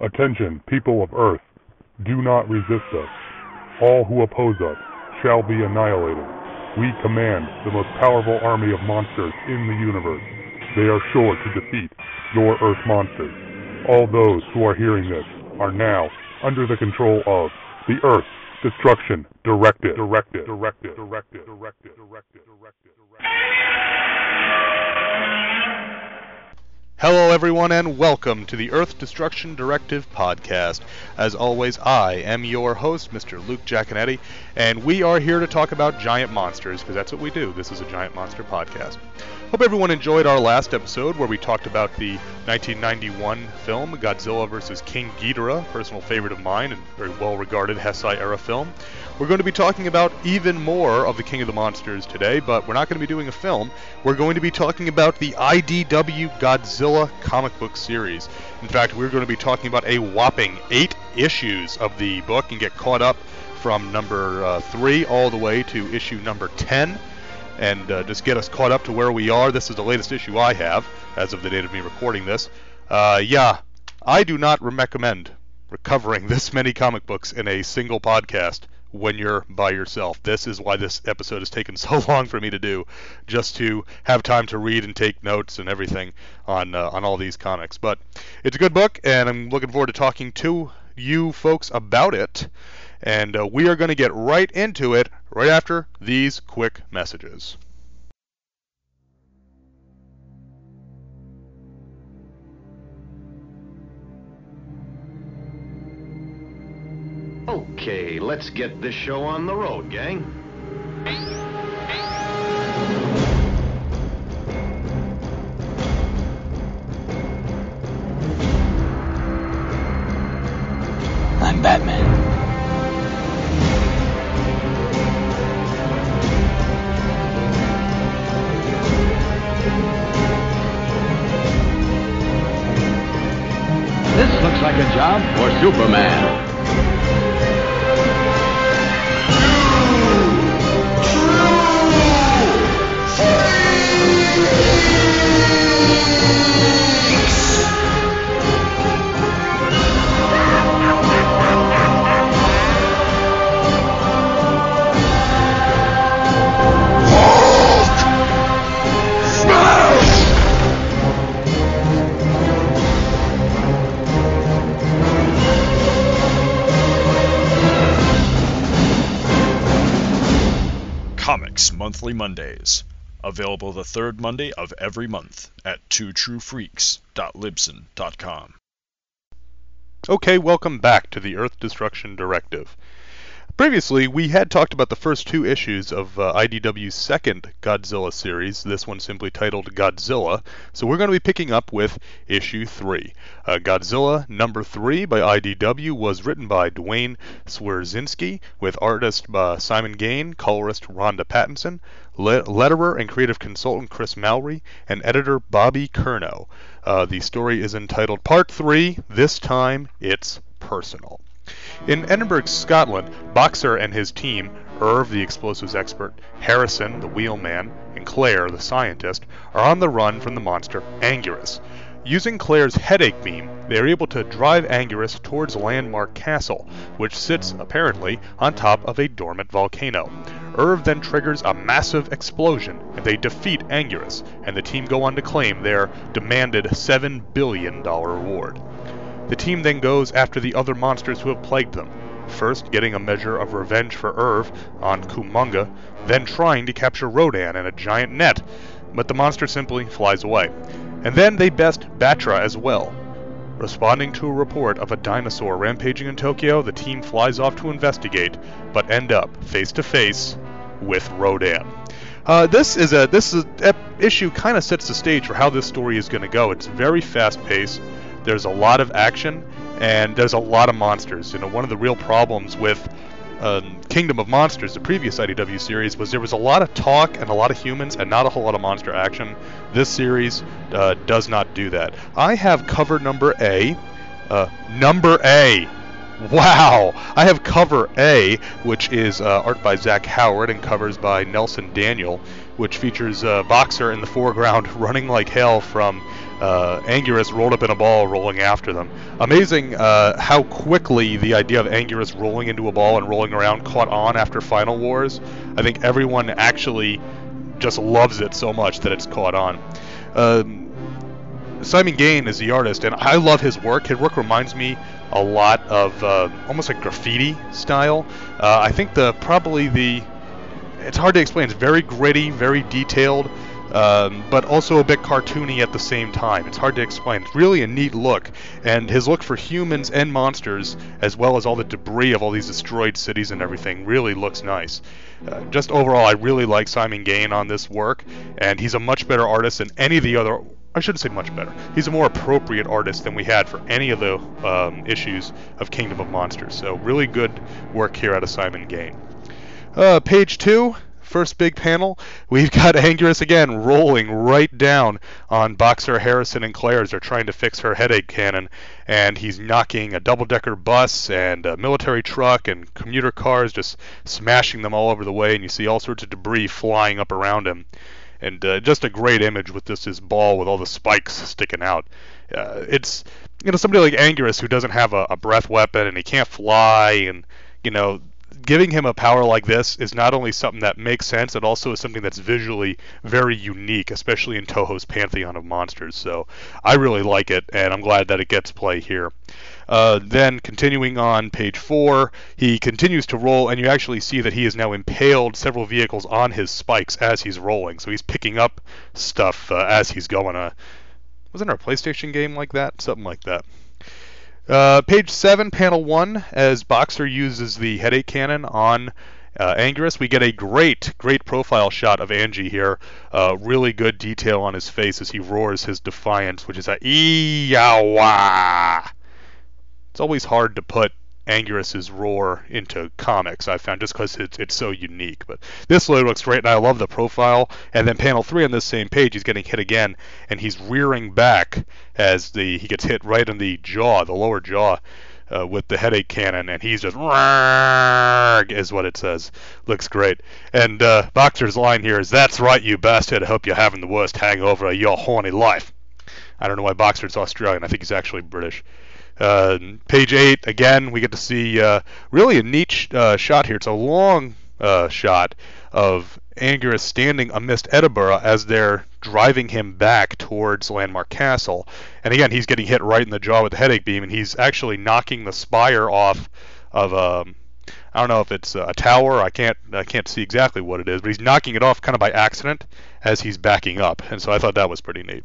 Attention, people of Earth. Do not resist us. All who oppose us shall be annihilated. We command the most powerful army of monsters in the universe. They are sure to defeat your Earth monsters. All those who are hearing this are now under the control of the Earth Destruction Directive. Directive. Directive. Directive. Directive. Directive. Directive. Hello, everyone, and welcome to the Earth Destruction Directive podcast. As always, I am your host, Mr. Luke Giaconetti, and we are here to talk about giant monsters, because that's what we do. This is a giant monster podcast. Hope everyone enjoyed our last episode where we talked about the 1991 film Godzilla vs. King Ghidorah, personal favorite of mine and very well regarded Heisei era film. We're going to be talking about even more of the King of the Monsters today, but we're not going to be doing a film. We're going to be talking about the IDW Godzilla comic book series. In fact, we're going to be talking about a whopping eight issues of the book and get caught up from number uh, three all the way to issue number 10 and uh, just get us caught up to where we are. This is the latest issue I have as of the date of me recording this. Uh, yeah, I do not recommend recovering this many comic books in a single podcast when you're by yourself. This is why this episode has taken so long for me to do, just to have time to read and take notes and everything on uh, on all these comics. But it's a good book, and I'm looking forward to talking to you folks about it. And uh, we are going to get right into it right after these quick messages. Okay, let's get this show on the road, gang. I'm Batman. Looks like a job for Superman. Comics Monthly Mondays. Available the third Monday of every month at twotruefreaks.libsyn.com. Okay, welcome back to the Earth Destruction Directive. Previously, we had talked about the first two issues of uh, IDW's second Godzilla series, this one simply titled Godzilla. So we're going to be picking up with issue 3. Uh, Godzilla number 3 by IDW was written by Duane Swierczynski, with artist uh, Simon Gane, colorist Ronda Pattison, letterer and creative consultant Chris Mowry, and editor Bobby Curnow. Uh, the story is entitled Part 3, This Time It's Personal. In Edinburgh, Scotland, Boxer and his team, Irv, the explosives expert, Harrison, the wheelman, and Claire, the scientist, are on the run from the monster Anguirus. Using Claire's headache beam, they are able to drive Anguirus towards Landmark Castle, which sits, apparently, on top of a dormant volcano. Irv then triggers a massive explosion, and they defeat Anguirus, and the team go on to claim their demanded $7 billion reward. The team then goes after the other monsters who have plagued them, first getting a measure of revenge for Irv on Kumonga, then trying to capture Rodan in a giant net, but the monster simply flies away. And then they best Batra as well. Responding to a report of a dinosaur rampaging in Tokyo, the team flies off to investigate, but end up face to face with Rodan. Uh, this is a this is issue kind of sets the stage for how this story is going to go. It's very fast paced. There's a lot of action and there's a lot of monsters. You know, one of the real problems with um, Kingdom of Monsters, the previous IDW series, was there was a lot of talk and a lot of humans and not a whole lot of monster action. This series uh, does not do that. I have cover number A, uh, number A, Wow! I have cover A, which is uh, art by Zach Howard and covers by Nelson Daniel, which features a boxer in the foreground running like hell from uh, Anguirus rolled up in a ball rolling after them. Amazing uh, how quickly the idea of Anguirus rolling into a ball and rolling around caught on after Final Wars. I think everyone actually just loves it so much that it's caught on. Um, Simon Gane is the artist, and I love his work. His work reminds me a lot of uh, almost like graffiti style. Uh, I think the probably the it's hard to explain. It's very gritty, very detailed, um, but also a bit cartoony at the same time. It's hard to explain. It's really a neat look, and his look for humans and monsters, as well as all the debris of all these destroyed cities and everything, really looks nice. Uh, just overall, I really like Simon Gane on this work, and he's a much better artist than any of the other I shouldn't say much better. He's a more appropriate artist than we had for any of the um, issues of Kingdom of Monsters. So really good work here out of Simon Gane. Uh, page two, first big panel, we've got Anguirus again rolling right down on Boxer Harrison and Claire as they're trying to fix her headache cannon, and he's knocking a double-decker bus and a military truck and commuter cars, just smashing them all over the way, and you see all sorts of debris flying up around him. And uh, just a great image with this his ball with all the spikes sticking out. Uh, it's you know somebody like Anguirus who doesn't have a, a breath weapon and he can't fly, and you know giving him a power like this is not only something that makes sense, it also is something that's visually very unique, especially in Toho's pantheon of monsters. So I really like it, and I'm glad that it gets play here. Uh, then continuing on page four, he continues to roll, and you actually see that he has now impaled several vehicles on his spikes as he's rolling. So he's picking up stuff uh, as he's going. Uh, wasn't there a PlayStation game like that? Something like that. Uh, page 7, panel 1, as Boxer uses the headache cannon on uh, Anguirus, we get a great, great profile shot of Angie here. Uh, really good detail on his face as he roars his defiance, which is a ee-yawa. It's always hard to put Anguirus's roar into comics. I found just because it's it's so unique. But this load looks great, and I love the profile. And then panel three on this same page, he's getting hit again, and he's rearing back as the he gets hit right in the jaw, the lower jaw. Uh, with the headache cannon, and he's just is what it says. Looks great. And uh, Boxer's line here is, "That's right, you bastard. I hope you're having the worst hangover of your horny life." I don't know why Boxer's Australian. I think he's actually British. Uh, page eight, again, we get to see uh, really a neat uh, shot here. It's a long uh, shot of Anguirus standing amidst Edinburgh as they're driving him back towards Landmark Castle. And again, he's getting hit right in the jaw with the headache beam, and he's actually knocking the spire off of a. Um, I don't know if it's a tower. I can't I can't see exactly what it is, but he's knocking it off kind of by accident as he's backing up, and so I thought that was pretty neat.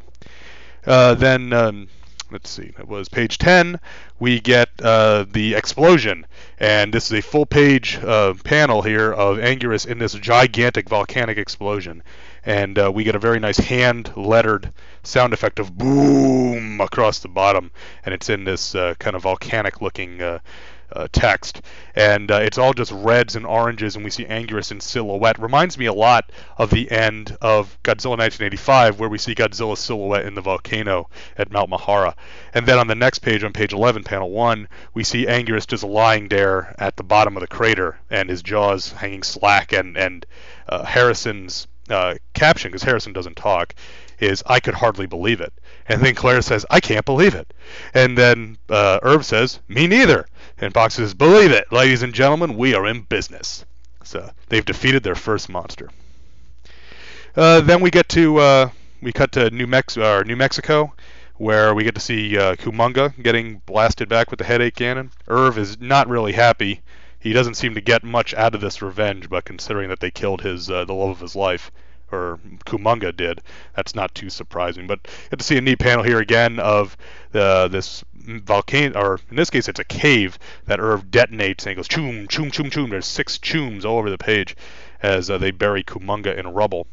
Uh, then um, let's see, it was page 10, we get uh, the explosion. And this is a full page uh, panel here of Anguirus in this gigantic volcanic explosion. And uh, we get a very nice hand lettered sound effect of boom across the bottom. And it's in this uh, kind of volcanic looking uh, text, and uh, it's all just reds and oranges, and we see Anguirus in silhouette. Reminds me a lot of the end of Godzilla 1985, where we see Godzilla's silhouette in the volcano at Mount Mihara. And then on the next page, on page 11, panel 1, we see Anguirus just lying there at the bottom of the crater, and his jaws hanging slack, and, and uh, Harrison's uh, caption, because Harrison doesn't talk, is I could hardly believe it. And then Claire says, I can't believe it. And then uh, Irv says, Me neither. And Box says, Believe it, ladies and gentlemen, we are in business. So they've defeated their first monster. Uh, then we get to uh, we cut to New, Mex- or New Mexico, where we get to see uh, Kumonga getting blasted back with the headache cannon. Irv is not really happy. He doesn't seem to get much out of this revenge, but considering that they killed his uh, the love of his life, or Kumonga did. That's not too surprising. But you get to see a neat panel here again of uh, this volcano, or in this case, it's a cave that Irv detonates and it goes choom, choom, choom, choom. There's six chooms all over the page as uh, they bury Kumonga in rubble.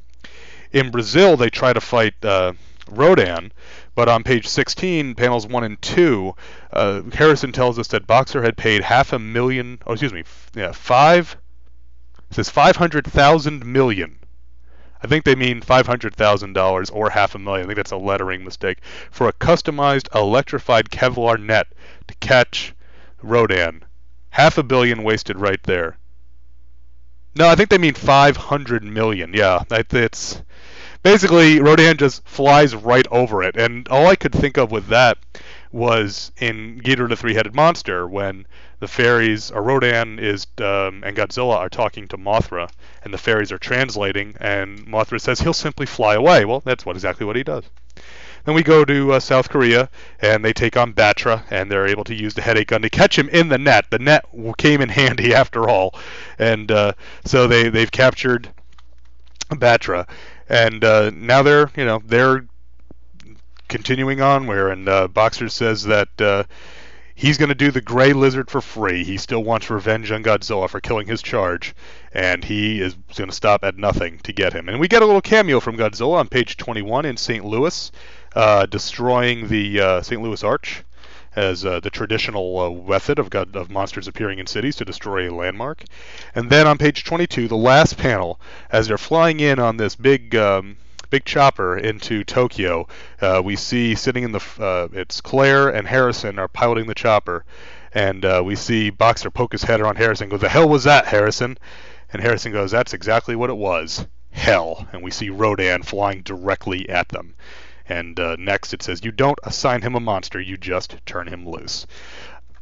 In Brazil, they try to fight uh, Rodan, but on page 16, panels 1 and 2, uh, Harrison tells us that Boxer had paid half a million, oh, excuse me, yeah, five, it says 500,000 million I think they mean $500,000 or half a million. I think that's a lettering mistake. For a customized electrified Kevlar net to catch Rodan Half a billion wasted right there. No, I think they mean 500 million. Yeah, it's basically Rodan just flies right over it, and all I could think of with that was in Ghidorah the Three-Headed Monster when the fairies, or Rodan is um, and Godzilla are talking to Mothra, and the fairies are translating, and Mothra says he'll simply fly away. Well, that's what exactly what he does. Then we go to uh, South Korea, and they take on Batra, and they're able to use the headache gun to catch him in the net. The net came in handy after all, and uh, so they they've captured Batra, and uh, now they're you know they're continuing on where and uh, Boxer says that uh, he's going to do the Gray Lizard for free. He still wants revenge on Godzilla for killing his charge, and he is going to stop at nothing to get him. And we get a little cameo from Godzilla on page 21 in St. Louis, uh, destroying the uh, St. Louis Arch as uh, the traditional uh, method of, God, of monsters appearing in cities to destroy a landmark. And then on page 22, the last panel, as they're flying in on this big um, big chopper into Tokyo. Uh, we see sitting in the uh, it's Claire and Harrison are piloting the chopper, and uh, we see Boxer poke his head around Harrison. Go, the hell was that, Harrison? And Harrison goes, that's exactly what it was, hell. And we see Rodan flying directly at them. And uh, next it says, you don't assign him a monster, you just turn him loose.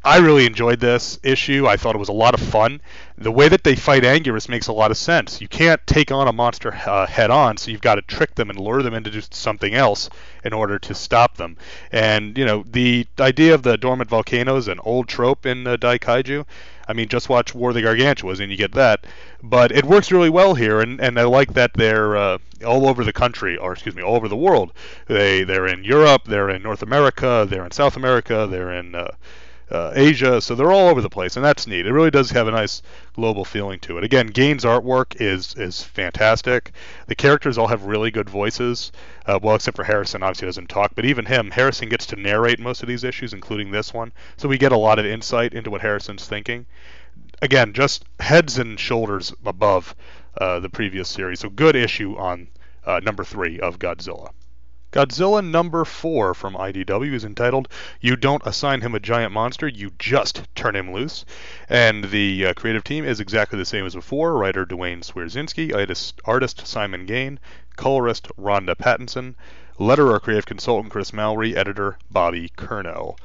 I really enjoyed this issue. I thought it was a lot of fun. The way that they fight Anguirus makes a lot of sense. You can't take on a monster uh, head on, so you've got to trick them and lure them into something else in order to stop them. And, you know, the idea of the dormant volcanoes, an old trope in uh, Daikaiju. I mean, just watch War of the Gargantuas and you get that. But it works really well here, and, and I like that they're uh, all over the country, or excuse me, all over the world. They they're in Europe, they're in North America, they're in South America, they're in uh, uh, Asia, so they're all over the place, and that's neat. It really does have a nice global feeling to it. Again, Gane's artwork is is fantastic. The characters all have really good voices. Uh, well, except for Harrison, obviously doesn't talk, but even him, Harrison gets to narrate most of these issues, including this one, so we get a lot of insight into what Harrison's thinking. Again, just heads and shoulders above uh, the previous series. So good issue on uh, number three of Godzilla. Godzilla number 4 from IDW is entitled You Don't Assign Him a Giant Monster, You Just Turn Him Loose. And the uh, creative team is exactly the same as before writer Duane Swierczynski, artist, Simon Gane, colorist Ronda Pattison, letterer creative consultant Chris Mowry, editor Bobby Curnow.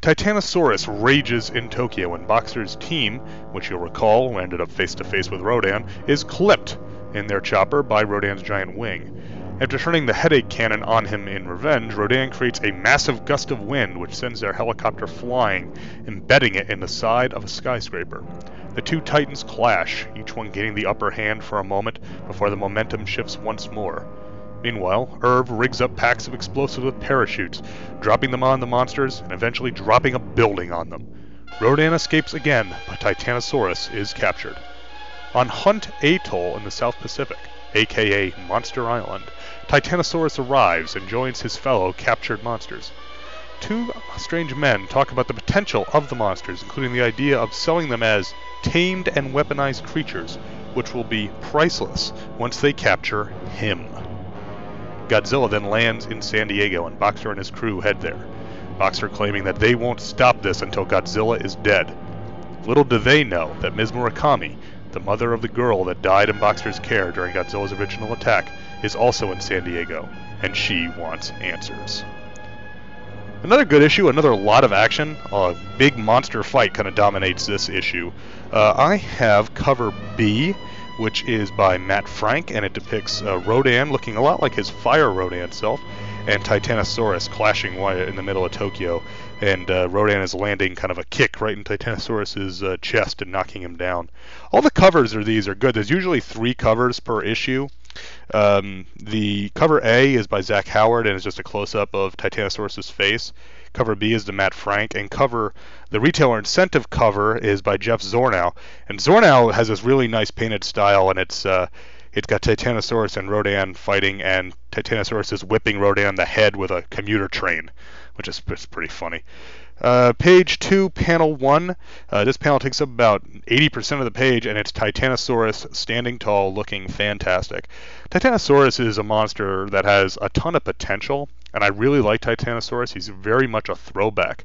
Titanosaurus rages in Tokyo, and Boxer's team, which you'll recall ended up face to face with Rodan, is clipped in their chopper by Rodan's giant wing. After turning the headache cannon on him in revenge, Rodan creates a massive gust of wind which sends their helicopter flying, embedding it in the side of a skyscraper. The two titans clash, each one gaining the upper hand for a moment before the momentum shifts once more. Meanwhile, Irv rigs up packs of explosives with parachutes, dropping them on the monsters and eventually dropping a building on them. Rodan escapes again, but Titanosaurus is captured. On Hunt Atoll in the South Pacific, aka Monster Island, Titanosaurus arrives and joins his fellow captured monsters. Two strange men talk about the potential of the monsters, including the idea of selling them as tamed and weaponized creatures, which will be priceless once they capture him. Godzilla then lands in San Diego, and Boxer and his crew head there. Boxer claiming that they won't stop this until Godzilla is dead. Little do they know that Ms. Murakami, the mother of the girl that died in Boxer's care during Godzilla's original attack, is also in San Diego, and she wants answers. Another good issue, another lot of action. A big monster fight kind of dominates this issue. Uh, I have cover B, which is by Matt Frank, and it depicts uh, Rodan looking a lot like his Fire Rodan self, and Titanosaurus clashing in the middle of Tokyo. And uh, Rodan is landing kind of a kick right in Titanosaurus's uh, chest and knocking him down. All the covers of these are good. There's usually three covers per issue. Um, the cover A is by Zach Howard and is just a close up of Titanosaurus's face. Cover B is the Matt Frank, and cover the retailer incentive cover is by Jeff Zornow. And Zornow has this really nice painted style, and it's uh, it's got Titanosaurus and Rodan fighting, and Titanosaurus is whipping Rodan the head with a commuter train, which is pretty funny. Uh, page 2, panel 1. Uh, this panel takes up about 80% of the page, and it's Titanosaurus standing tall, looking fantastic. Titanosaurus is a monster that has a ton of potential. and I really like Titanosaurus. He's very much a throwback.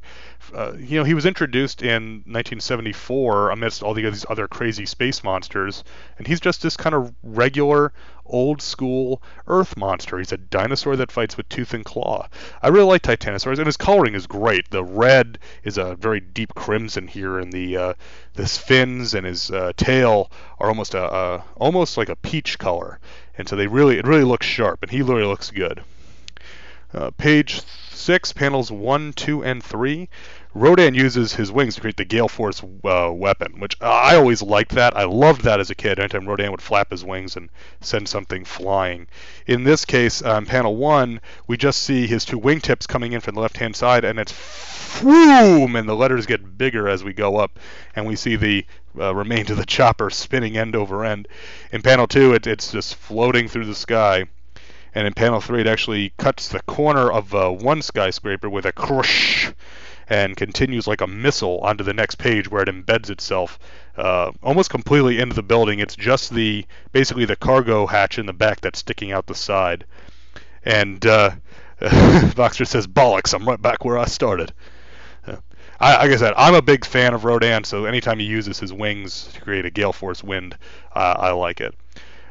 Uh, you know, he was introduced in 1974 amidst all these other crazy space monsters, and he's just this kind of regular, old school Earth monster. He's a dinosaur that fights with tooth and claw. I really like Titanosaurus, and his coloring is great. The red is a very deep crimson here, and the uh, his fins and his uh, tail are almost a, a almost like a peach color, and so they really it really looks sharp, and he really looks good. Uh, page 6, panels 1, 2, and 3. Rodan uses his wings to create the Gale Force uh, weapon, which I always liked that. I loved that as a kid. Anytime Rodan would flap his wings and send something flying. In this case, on panel 1, we just see his two wingtips coming in from the left-hand side, and it's boom, and the letters get bigger as we go up, and we see the uh, remains of the chopper spinning end over end. In panel 2, it, it's just floating through the sky and in panel 3 it actually cuts the corner of uh, one skyscraper with a crush and continues like a missile onto the next page where it embeds itself uh, almost completely into the building. It's just the basically the cargo hatch in the back that's sticking out the side. And uh, Boxer says, "Bollocks! I'm right back where I started." Uh, I, like I said, I'm a big fan of Rodan, so anytime he uses his wings to create a gale force wind, uh, I like it.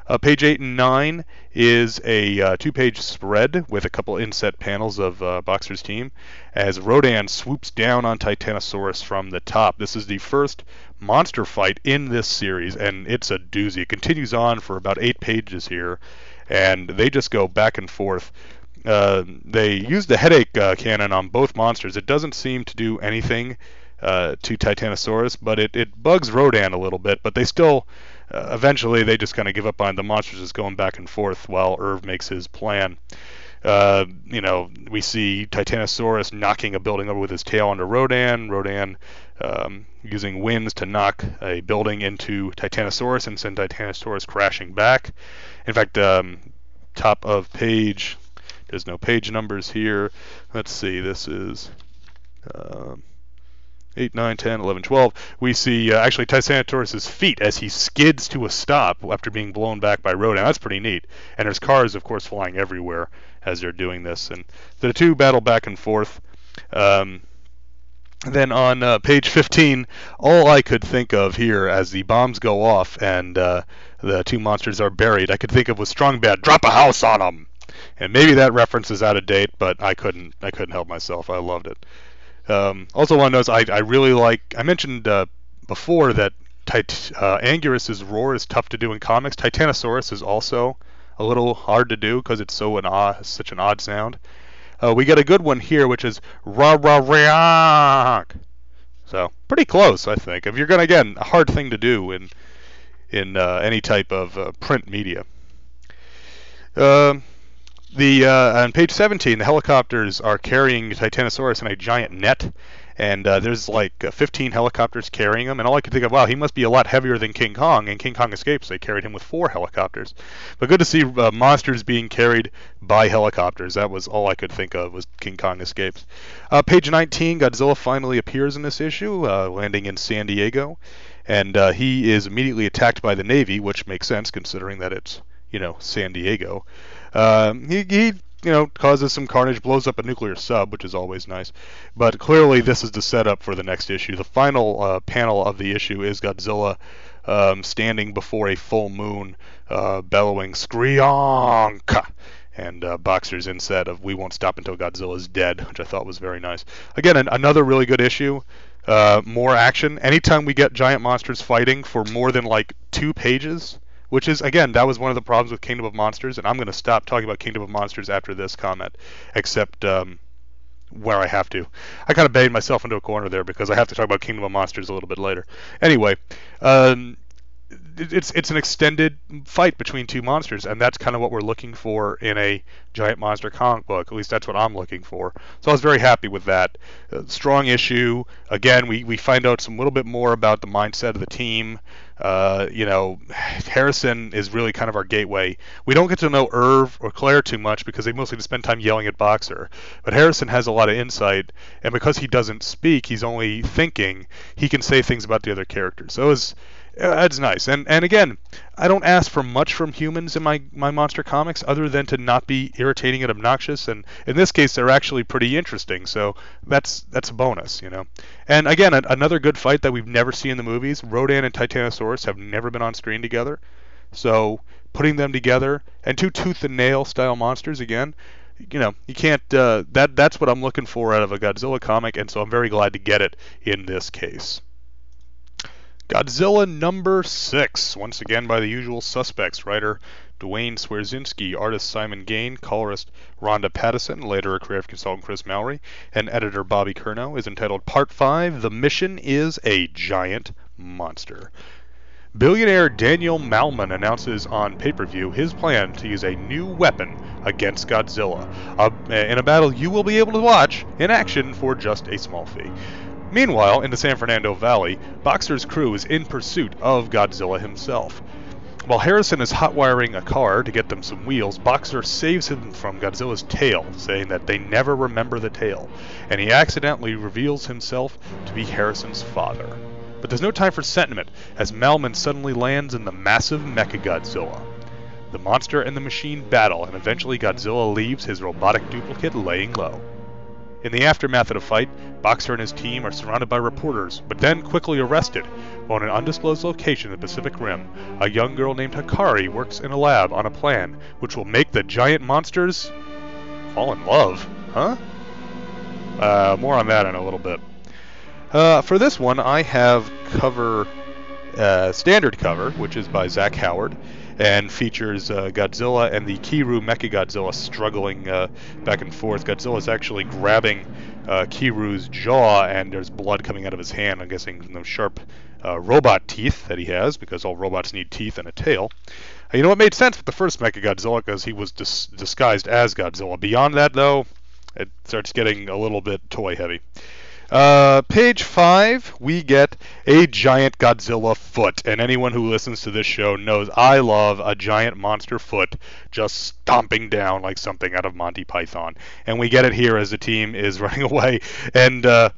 Uh, page 8 and 9 is a uh, two page spread with a couple inset panels of uh, Boxer's team as Rodan swoops down on Titanosaurus from the top. This is the first monster fight in this series, and it's a doozy. It continues on for about eight pages here, and they just go back and forth. Uh, they use the headache uh, cannon on both monsters. It doesn't seem to do anything uh, to Titanosaurus, but it, it bugs Rodan a little bit, but they still uh, eventually they just kind of give up on the monsters just going back and forth while Irv makes his plan. Uh, you know, we see Titanosaurus knocking a building over with his tail onto Rodan. Rodan um, using winds to knock a building into Titanosaurus and send Titanosaurus crashing back. In fact, um, top of page, there's no page numbers here. Let's see, this is. Uh, 8, 9, 10, 11, 12, we see uh, actually Titanosaurus' feet as he skids to a stop after being blown back by Rodan. That's pretty neat. And there's cars, of course, flying everywhere as they're doing this. And the two battle back and forth. Um, then on uh, page 15, all I could think of here as the bombs go off and uh, the two monsters are buried, I could think of was Strong Bad, drop a house on them. And maybe that reference is out of date, but I couldn't I couldn't help myself. I loved it. Um, also, want to note I, I really like. I mentioned uh, before that Tit- uh, roar is tough to do in comics. Titanosaurus is also a little hard to do because it's so an odd, such an odd sound. Uh, we get a good one here, which is ra ra ra. So pretty close, I think. If you're gonna again a hard thing to do in in uh, any type of uh, print media. Um, the uh, on page 17, the helicopters are carrying Titanosaurus in a giant net, and uh, there's like uh, 15 helicopters carrying him. And all I could think of, wow, he must be a lot heavier than King Kong. And King Kong escapes. They carried him with four helicopters. But good to see uh, monsters being carried by helicopters. That was all I could think of was King Kong escapes. Uh, page 19, Godzilla finally appears in this issue, uh, landing in San Diego, and he is immediately attacked by the Navy, which makes sense considering that it's you know San Diego. Um, he, he you know, causes some carnage, blows up a nuclear sub, which is always nice. But clearly, this is the setup for the next issue. The final uh, panel of the issue is Godzilla um, standing before a full moon, uh, bellowing "Skreonk!" and uh, Boxer's inset of "We won't stop until Godzilla's dead," which I thought was very nice. Again, an- another really good issue. Uh, more action. Anytime we get giant monsters fighting for more than like two pages, which is again that was one of the problems with Kingdom of Monsters, and I'm going to stop talking about Kingdom of Monsters after this comment, except um, where I have to. I kind of banged myself into a corner there because I have to talk about Kingdom of Monsters a little bit later. Anyway, um, it's it's an extended fight between two monsters, and that's kind of what we're looking for in a giant monster comic book. At least that's what I'm looking for. So I was very happy with that. Uh, strong issue. Again, we we find out some little bit more about the mindset of the team. Uh, you know, Harrison is really kind of our gateway. We don't get to know Irv or Claire too much because they mostly just spend time yelling at Boxer. But Harrison has a lot of insight, and because he doesn't speak, he's only thinking. He can say things about the other characters. So it was that's nice. And and again, I don't ask for much from humans in my my monster comics, other than to not be irritating and obnoxious. And in this case, they're actually pretty interesting. So that's that's a bonus, you know. And again, a, another good fight that we've never seen in the movies. Rodan and Titanosaurus have never been on screen together. So putting them together and two tooth and nail style monsters again you know you can't uh, that that's what I'm looking for out of a Godzilla comic and so I'm very glad to get it in this case. Godzilla number 6 once again by the usual suspects writer Duane Swierczynski, artist Simon Gane, colorist Ronda Pattison, later a creative consultant Chris Mowry, and editor Bobby Curnow is entitled Part 5 The Mission is a Giant Monster. Billionaire Daniel Malman announces on pay per view his plan to use a new weapon against Godzilla, uh, in a battle you will be able to watch in action for just a small fee. Meanwhile, in the San Fernando Valley, Boxer's crew is in pursuit of Godzilla himself. While Harrison is hotwiring a car to get them some wheels, Boxer saves him from Godzilla's tail, saying that they never remember the tail, and he accidentally reveals himself to be Harrison's father. But there's no time for sentiment, as Malman suddenly lands in the massive Mechagodzilla. The monster and the machine battle, and eventually Godzilla leaves his robotic duplicate laying low. In the aftermath of the fight, Boxer and his team are surrounded by reporters, but then quickly arrested. While in an undisclosed location in the Pacific Rim, a young girl named Hikari works in a lab on a plan which will make the giant monsters fall in love. Huh? Uh, more on that in a little bit. Uh, for this one, I have cover uh, standard cover, which is by Zach Howard, and features uh, Godzilla and the Kiryu Mechagodzilla struggling uh, back and forth. Godzilla's actually grabbing uh, Kiryu's jaw, and there's blood coming out of his hand. I'm guessing from those sharp uh, robot teeth that he has, because all robots need teeth and a tail. you know, it made sense with the first Mechagodzilla because he was dis- disguised as Godzilla. Beyond that, though, it starts getting a little bit toy heavy. Uh, page five, we get a giant Godzilla foot, and anyone who listens to this show knows I love a giant monster foot just stomping down like something out of Monty Python. And we get it here as the team is running away, and uh,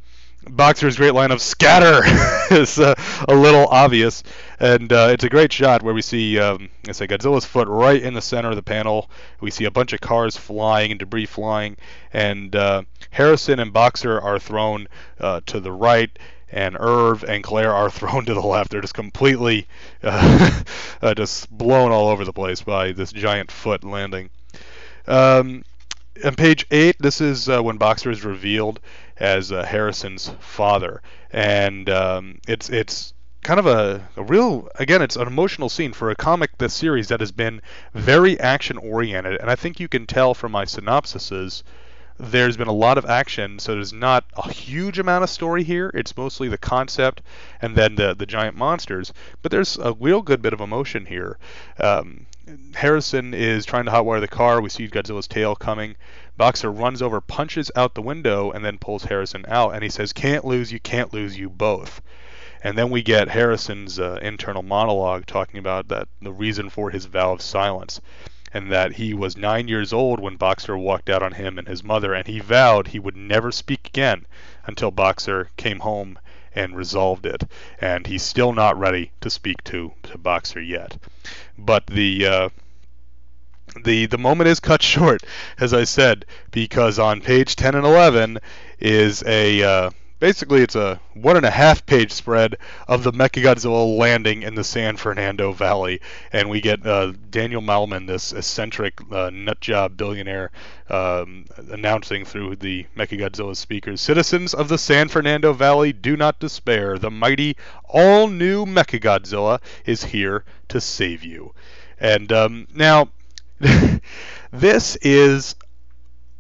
Boxer's great line of scatter is uh, a little obvious, and uh, it's a great shot where we see, um, I say, Godzilla's foot right in the center of the panel. We see a bunch of cars flying and debris flying, and uh, Harrison and Boxer are thrown uh, to the right, and Irv and Claire are thrown to the left. They're just completely uh, uh, just blown all over the place by this giant foot landing. Um, on page eight, this is when Boxer is revealed as uh, Harrison's father, and um, it's it's kind of a, a real again it's an emotional scene for a comic this series that has been very action oriented and i think you can tell from my synopsises there's been a lot of action so there's not a huge amount of story here. It's mostly the concept and then the the giant monsters. But there's a real good bit of emotion here. Um, harrison is trying to hotwire the car. We see godzilla's tail coming Boxer runs over, punches out the window, and then pulls Harrison out. And he says, Can't lose, you can't lose, you both. And then we get Harrison's uh, internal monologue talking about that the reason for his vow of silence, and that he was nine years old when Boxer walked out on him and his mother, and he vowed he would never speak again until Boxer came home and resolved it. And he's still not ready to speak to, to Boxer yet. But the uh, the the moment is cut short, as I said, because on page 10 and 11 is a uh, basically it's a one and a half page spread of the Mechagodzilla landing in the San Fernando Valley, and we get uh, Daniel Malman, this eccentric uh, nutjob billionaire, um, announcing through the Mechagodzilla speakers: "Citizens of the San Fernando Valley, do not despair. The mighty, all-new Mechagodzilla is here to save you." And um, now this is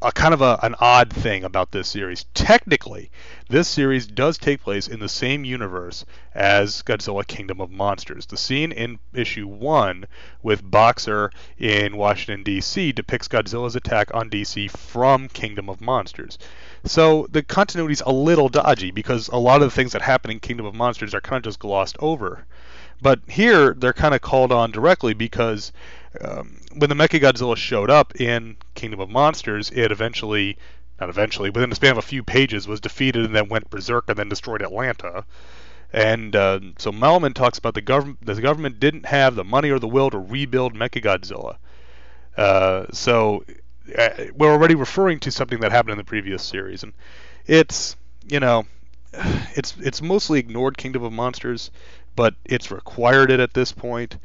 a kind of a, an odd thing about this series. Technically, this series does take place in the same universe as Godzilla Kingdom of Monsters. The scene in issue 1 with Boxer in Washington, D.C. depicts Godzilla's attack on D.C. from Kingdom of Monsters. So the continuity is a little dodgy because a lot of the things that happen in Kingdom of Monsters are kind of just glossed over. But here, they're kind of called on directly because um, when the Mechagodzilla showed up in Kingdom of Monsters, it eventually, not eventually, within the span of a few pages, was defeated and then went berserk and then destroyed Atlanta. And uh, so Melman talks about the government. The government didn't have the money or the will to rebuild Mechagodzilla. Uh, so uh, we're already referring to something that happened in the previous series, and it's you know, it's it's mostly ignored Kingdom of Monsters, but it's required it at this point,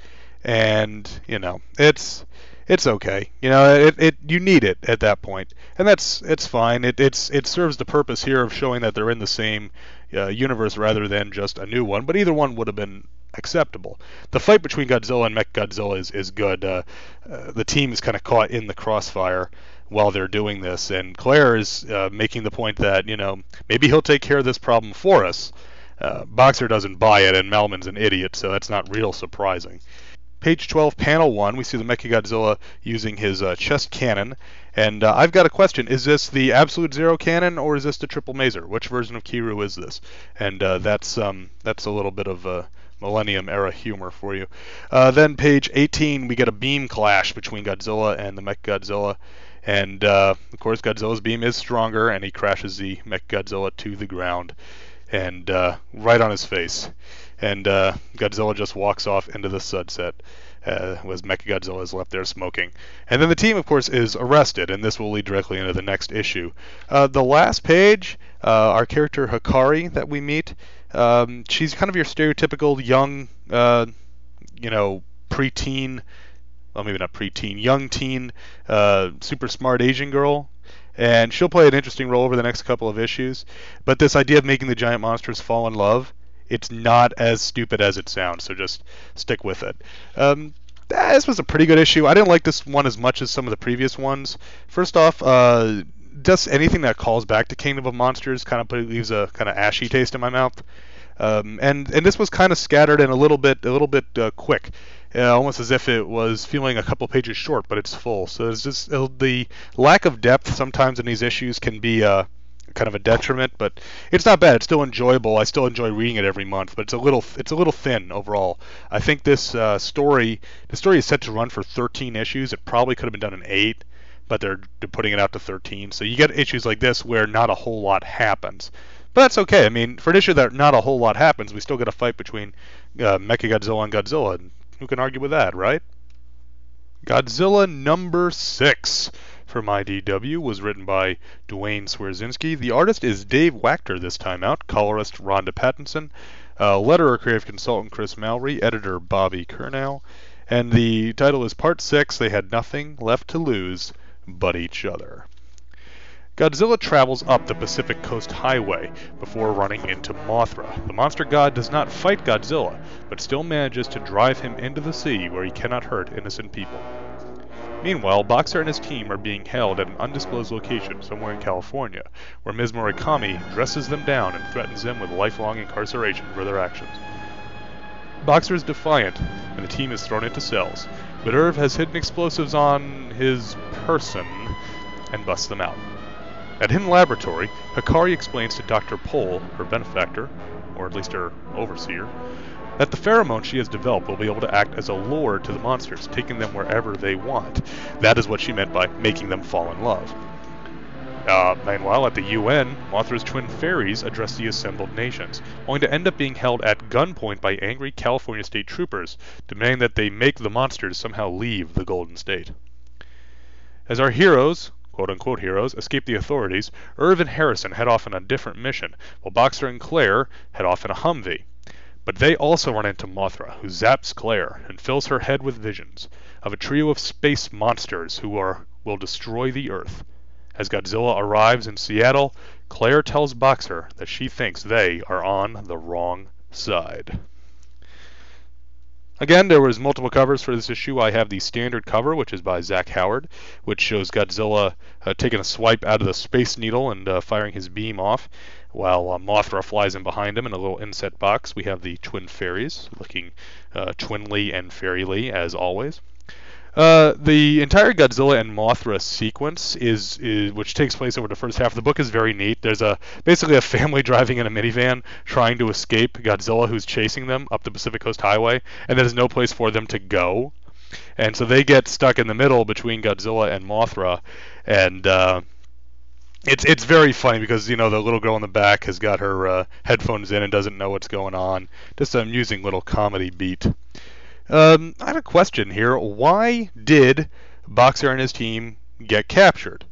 and you know, it's it's okay. You know, it, it you need it at that point, and that's it's fine. It it's it serves the purpose here of showing that they're in the same uh, universe rather than just a new one. But either one would have been acceptable. The fight between Godzilla and Mechagodzilla is is good. Uh, uh, the team is kind of caught in the crossfire while they're doing this, and Claire is uh, making the point that you know maybe he'll take care of this problem for us. Uh, Boxer doesn't buy it, and Melman's an idiot, so that's not real surprising. Page 12, panel 1, we see the Mechagodzilla using his uh, chest cannon. And uh, I've got a question. Is this the Absolute Zero cannon, or is this the Triple Maser? Which version of Kiryu is this? And uh, that's um, that's a little bit of uh, Millennium era humor for you. Uh, then page 18, we get a beam clash between Godzilla and the Mechagodzilla. And uh, of course, Godzilla's beam is stronger, and he crashes the Mechagodzilla to the ground, and right on his face and uh, Godzilla just walks off into the sunset. Uh, was Mechagodzilla is left there smoking, and then the team, of course, is arrested, and this will lead directly into the next issue. Uh, the last page, uh, our character Hikari that we meet, um, she's kind of your stereotypical young, uh, you know, preteen, well maybe not preteen, young teen, uh, super smart Asian girl and she'll play an interesting role over the next couple of issues. But this idea of making the giant monsters fall in love it's not as stupid as it sounds, so just stick with it. Um, eh, this was a pretty good issue. I didn't like this one as much as some of the previous ones. First off, uh, just anything that calls back to Kingdom of Monsters kind of leaves a kind of ashy taste in my mouth. Um, and and this was kind of scattered and a little bit a little bit uh, quick, uh, almost as if it was feeling a couple pages short, but it's full. So it's just uh, the lack of depth sometimes in these issues can be uh, kind of a detriment, but it's not bad. It's still enjoyable. I still enjoy reading it every month, but it's a little it's a little thin overall. I think this uh, story the story is set to run for 13 issues. It probably could have been done in eight, but they're, they're putting it out to 13. So you get issues like this where not a whole lot happens. But that's okay. I mean, for an issue that not a whole lot happens, we still get a fight between uh, Mechagodzilla and Godzilla. And who can argue with that, right? Godzilla number six from IDW was written by Duane Swierczynski. The artist is Dave Wachter this time out, colorist Ronda Pattison, uh, letterer creative consultant Chris Mowry, editor Bobby Curnow, and the title is Part 6 They Had Nothing Left to Lose But Each Other. Godzilla travels up the Pacific Coast Highway before running into Mothra. The monster god does not fight Godzilla, but still manages to drive him into the sea where he cannot hurt innocent people. Meanwhile, Boxer and his team are being held at an undisclosed location somewhere in California, where Ms. Murakami dresses them down and threatens them with lifelong incarceration for their actions. Boxer is defiant, and the team is thrown into cells, but Irv has hidden explosives on his person and busts them out. At Hidden Laboratory, Hikari explains to Dr. Pole, her benefactor, or at least her overseer, that the pheromone she has developed will be able to act as a lure to the monsters, taking them wherever they want. That is what she meant by making them fall in love. Uh, meanwhile, at the UN, Mothra's twin fairies address the assembled nations, only to end up being held at gunpoint by angry California state troopers, demanding that they make the monsters somehow leave the Golden State. As our heroes, quote unquote heroes, escape the authorities, Irv and Harrison head off on a different mission, while Boxer and Claire head off in a Humvee. But they also run into Mothra, who zaps Claire and fills her head with visions of a trio of space monsters who are will destroy the Earth. As Godzilla arrives in Seattle, Claire tells Boxer that she thinks they are on the wrong side. Again, there was multiple covers for this issue. I have the standard cover, which is by Zach Howard, which shows Godzilla uh, taking a swipe out of the Space Needle and uh, firing his beam off, while uh, Mothra flies in behind him in a little inset box. We have the Twin Fairies, looking uh, twinly and fairyly as always. Uh, the entire Godzilla and Mothra sequence is, is, which takes place over the first half of the book, is very neat. There's a basically a family driving in a minivan trying to escape Godzilla, who's chasing them up the Pacific Coast Highway, and there's no place for them to go, and so they get stuck in the middle between Godzilla and Mothra, and uh, it's it's very funny because you know the little girl in the back has got her uh, headphones in and doesn't know what's going on. Just an amusing little comedy beat. Um, I have a question here. Why did Boxer and his team get captured?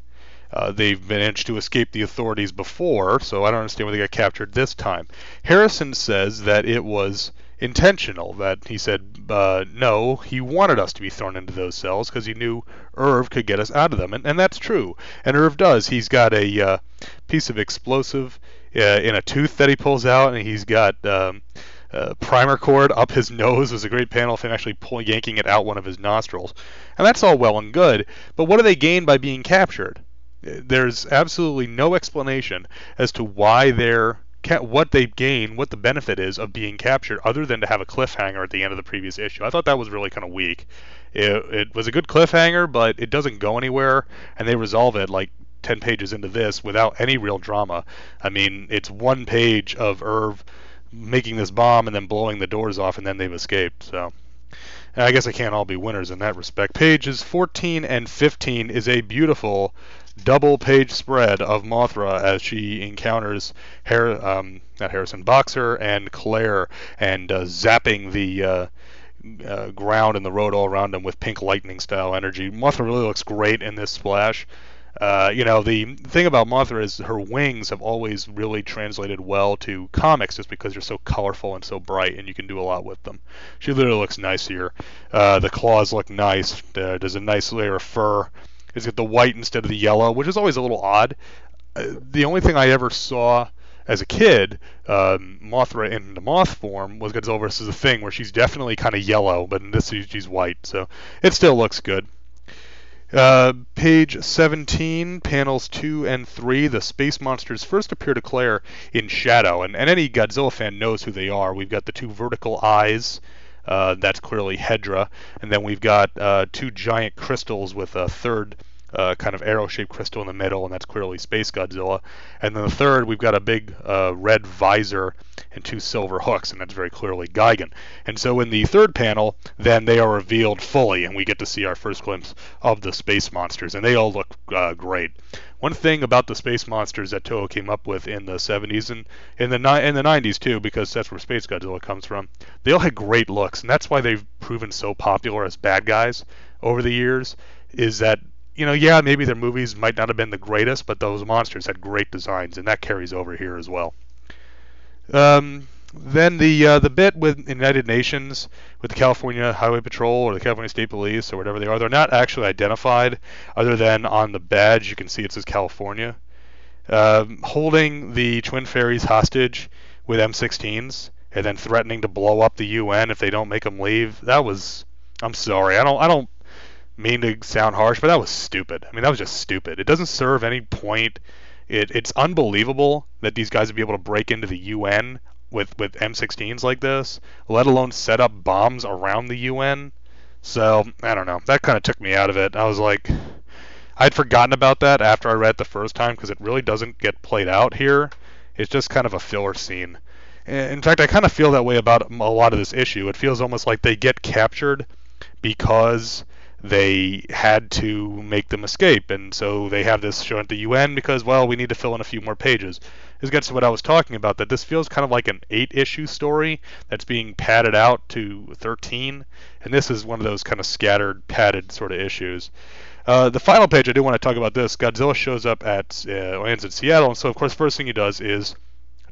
Uh, they've managed to escape the authorities before, so I don't understand why they got captured this time. Harrison says that it was intentional. That he said, uh, no, he wanted us to be thrown into those cells because he knew Irv could get us out of them, and, and that's true. And Irv does. He's got a uh, piece of explosive uh, in a tooth that he pulls out, and he's got. Um, uh, primer cord up his nose It was a great panel of him actually yanking it out one of his nostrils, and that's all well and good. But what do they gain by being captured? There's absolutely no explanation as to why they're what they gain, what the benefit is of being captured, other than to have a cliffhanger at the end of the previous issue. I thought that was really kind of weak. It, it was a good cliffhanger, but it doesn't go anywhere, and they resolve it like 10 pages into this without any real drama. I mean, it's one page of Irv making this bomb and then blowing the doors off, and then they've escaped. So. I guess I can't all be winners in that respect. Pages 14 and 15 is a beautiful double page spread of Mothra as she encounters Har- um, not Harrison Boxer and Claire and uh, zapping the uh, uh, ground and the road all around them with pink lightning style energy. Mothra really looks great in this splash. Uh, you know, the thing about Mothra is her wings have always really translated well to comics just because they're so colorful and so bright and you can do a lot with them. She literally looks nice here. Uh, the claws look nice. Uh, there's a nice layer of fur is get the white instead of the yellow, which is always a little odd. Uh, the only thing I ever saw as a kid, um, Mothra in the moth form was Godzilla versus the Thing, where she's definitely kind of yellow, but in this she's white, so it still looks good. Uh, page 17, panels 2 and 3. The space monsters first appear to Claire in shadow, and, and any Godzilla fan knows who they are. We've got the two vertical eyes uh, that's clearly Hedorah. And then we've got uh, two giant crystals with a third uh, kind of arrow-shaped crystal in the middle, and that's clearly Space Godzilla. And then the third, we've got a big uh, red visor and two silver hooks, and that's very clearly Gigan. And so in the third panel, then they are revealed fully, and we get to see our first glimpse of the space monsters, and they all look uh, great. One thing about the space monsters that Toho came up with in the 70s and in the in the 90s too, because that's where Space Godzilla comes from, they all had great looks, and that's why they've proven so popular as bad guys over the years. Is that you know, yeah, maybe their movies might not have been the greatest, but those monsters had great designs, and that carries over here as well. Um, then the uh, the bit with United Nations with the California Highway Patrol or the California State Police or whatever they are, they're not actually identified other than on the badge you can see it says California. Um, holding the Twin Fairies hostage with M16s and then threatening to blow up the UN if they don't make them leave. That was I'm sorry. I don't I don't mean to sound harsh, but that was stupid. I mean, that was just stupid. It doesn't serve any point. It, it's unbelievable that these guys would be able to break into the UN with with M16s like this, let alone set up bombs around the UN. So I don't know. That kind of took me out of it. I was like, I'd forgotten about that after I read it the first time because it really doesn't get played out here. It's just kind of a filler scene. In fact, I kind of feel that way about a lot of this issue. It feels almost like they get captured because they had to make them escape, and so they have this shown at the UN because, well, we need to fill in a few more pages. This gets to what I was talking about, that this feels kind of like an eight-issue story that's being padded out to 13, and this is one of those kind of scattered, padded sort of issues. Uh, the final page, I do want to talk about this. Godzilla shows up at uh, lands in Seattle, and so of course, first thing he does is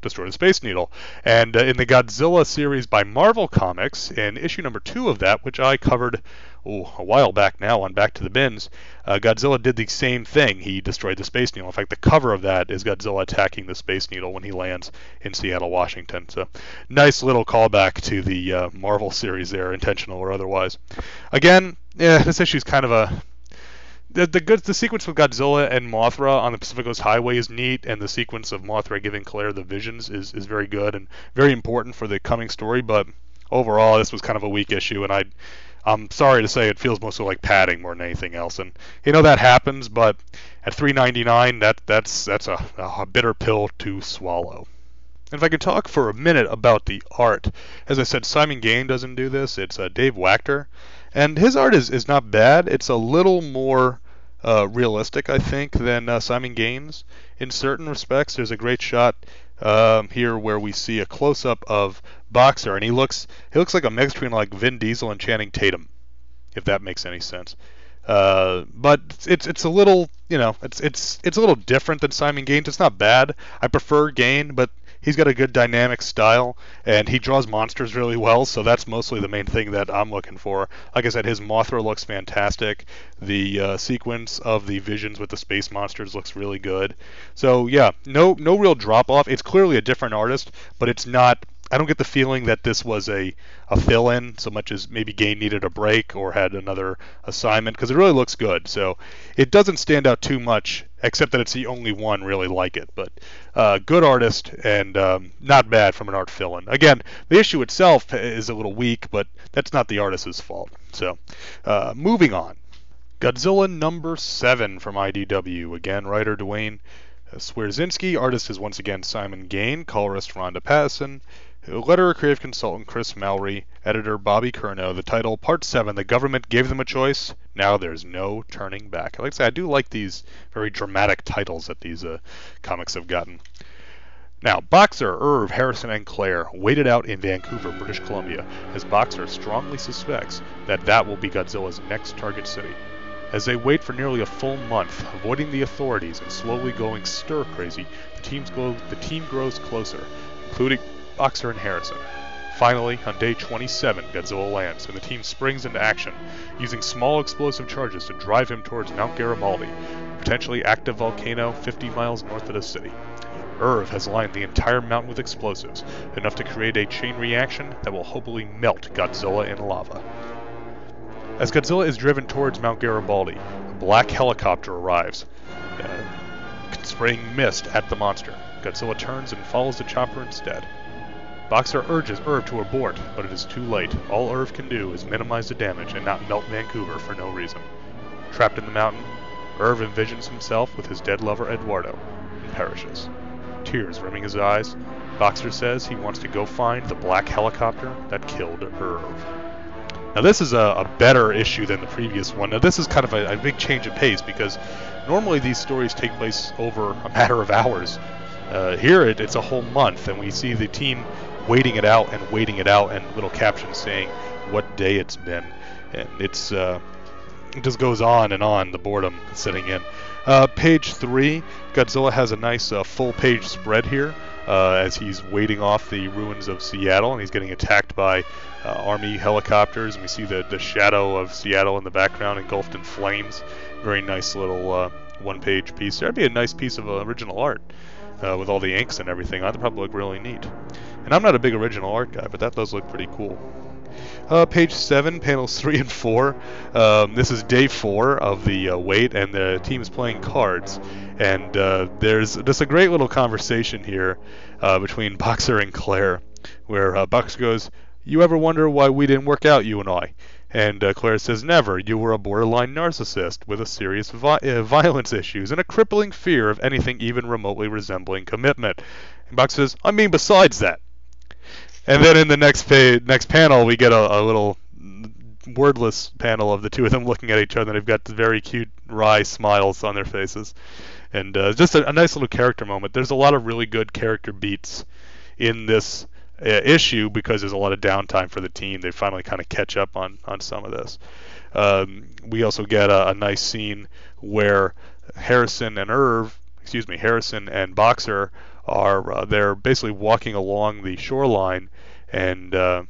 destroy the Space Needle. And uh, in the Godzilla series by Marvel Comics, in issue number two of that, which I covered oh, a while back now on Back to the Bins, uh, Godzilla did the same thing. He destroyed the Space Needle. In fact, the cover of that is Godzilla attacking the Space Needle when he lands in Seattle, Washington. So, nice little callback to the uh, Marvel series there, intentional or otherwise. Again, yeah, this issue is kind of a the the good the sequence with Godzilla and Mothra on the Pacific Coast Highway is neat, and the sequence of Mothra giving Claire the visions is, is very good and very important for the coming story. But overall, this was kind of a weak issue, and I I'm sorry to say it feels mostly like padding more than anything else. And you know that happens, but at 3.99, that that's that's a, a bitter pill to swallow. And if I could talk for a minute about the art, as I said, Simon Gane doesn't do this. It's uh, Dave Wachter, and his art is, is not bad. It's a little more uh, realistic, I think, than uh, Simon Gane's in certain respects. There's a great shot um, here where we see a close-up of Boxer, and he looks he looks like a mix between like Vin Diesel and Channing Tatum, if that makes any sense. Uh, but it's it's a little you know it's it's it's a little different than Simon Gane's. It's not bad. I prefer Gane, but he's got a good dynamic style and he draws monsters really well. So that's mostly the main thing that I'm looking for. Like I said, his Mothra looks fantastic. The uh, sequence of the visions with the space monsters looks really good. So yeah, no no real drop off. It's clearly a different artist, but it's not I don't get the feeling that this was a, a fill in so much as maybe Gane needed a break or had another assignment because it really looks good. So it doesn't stand out too much, except that it's the only one really like it. But uh, good artist and um, not bad from an art fill in. Again, the issue itself is a little weak, but that's not the artist's fault. So uh, moving on. Godzilla number seven from IDW. Again, writer Duane Swierczynski. Artist is once again Simon Gane. Colorist Ronda Pattison. Letterer creative consultant Chris Mowry, editor Bobby Curnow. The title Part 7 The Government Gave Them a Choice. Now There's No Turning Back. Like I say, I do like these very dramatic titles that these uh, comics have gotten. Now, Boxer, Irv, Harrison, and Claire waited out in Vancouver, British Columbia, as Boxer strongly suspects that that will be Godzilla's next target city. As they wait for nearly a full month, avoiding the authorities and slowly going stir crazy, the, the team grows closer, including Boxer and Harrison. Finally, on day 27, Godzilla lands, and the team springs into action, using small explosive charges to drive him towards Mount Garibaldi, a potentially active volcano 50 miles north of the city. Irv has lined the entire mountain with explosives, enough to create a chain reaction that will hopefully melt Godzilla in lava. As Godzilla is driven towards Mount Garibaldi, a black helicopter arrives, uh, spraying mist at the monster. Godzilla turns and follows the chopper instead. Boxer urges Irv to abort, but it is too late. All Irv can do is minimize the damage and not melt Vancouver for no reason. Trapped in the mountain, Irv envisions himself with his dead lover Eduardo and perishes. Tears rimming his eyes, Boxer says he wants to go find the black helicopter that killed Irv. Now this is a, a better issue than the previous one. Now this is kind of a, a big change of pace because normally these stories take place over a matter of hours. Uh, here it, it's a whole month, and we see the team waiting it out and waiting it out, and little captions saying what day it's been, and it's uh, it just goes on and on. The boredom setting in. Uh, page three, Godzilla has a nice uh, full-page spread here. Uh, as he's waiting off the ruins of Seattle, and he's getting attacked by uh, army helicopters, and we see the, the shadow of Seattle in the background engulfed in flames. Very nice little uh, one-page piece. That'd be a nice piece of original art uh, with all the inks and everything. That'd probably look really neat. And I'm not a big original art guy, but that does look pretty cool. Uh, page 7, panels 3 and 4. Um, this is day 4 of the uh, wait, and the team is playing cards. And uh, there's just a great little conversation here uh, between Boxer and Claire, where uh, Boxer goes, You ever wonder why we didn't work out, you and I? And uh, Claire says, Never. You were a borderline narcissist with a serious vi- violence issues and a crippling fear of anything even remotely resembling commitment. And Box says, I mean, besides that. And then in the next page, next panel, we get a, a little wordless panel of the two of them looking at each other. and They've got very cute wry smiles on their faces, and uh, just a, a nice little character moment. There's a lot of really good character beats in this uh, issue because there's a lot of downtime for the team. They finally kind of catch up on on some of this. Um, we also get a, a, nice scene where Harrison and Irv, excuse me, Harrison and Boxer are uh, they're basically walking along the shoreline, and uh,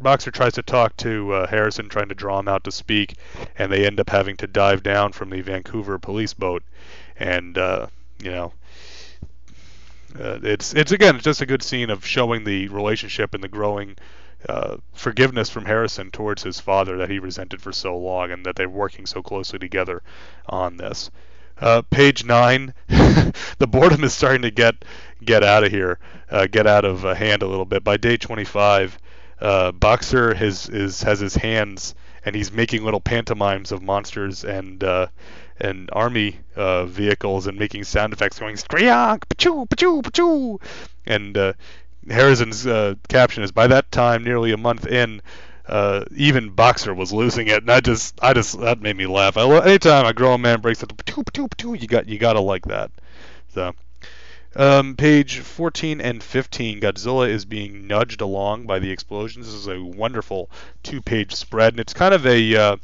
Boxer tries to talk to uh, Harrison, trying to draw him out to speak, and they end up having to dive down from the Vancouver police boat, and uh, you know. Uh, it's it's again it's just a good scene of showing the relationship and the growing uh, forgiveness from Harrison towards his father that he resented for so long, and that they're working so closely together on this. Uh, page nine, the boredom is starting to get get out of here, uh, get out of uh, hand a little bit. By day 25, uh, Boxer has is has his hands and he's making little pantomimes of monsters and uh, and army uh, vehicles and making sound effects going screonk, pachoo, pachoo, pachoo, and Harrison's caption is by that time, nearly a month in, uh, even Boxer was losing it, and I just, I just, that made me laugh. I, anytime a grown man breaks it, you got, you gotta like that. So, um, page 14 and 15, Godzilla is being nudged along by the explosions. This is a wonderful two-page spread, and it's kind of a uh,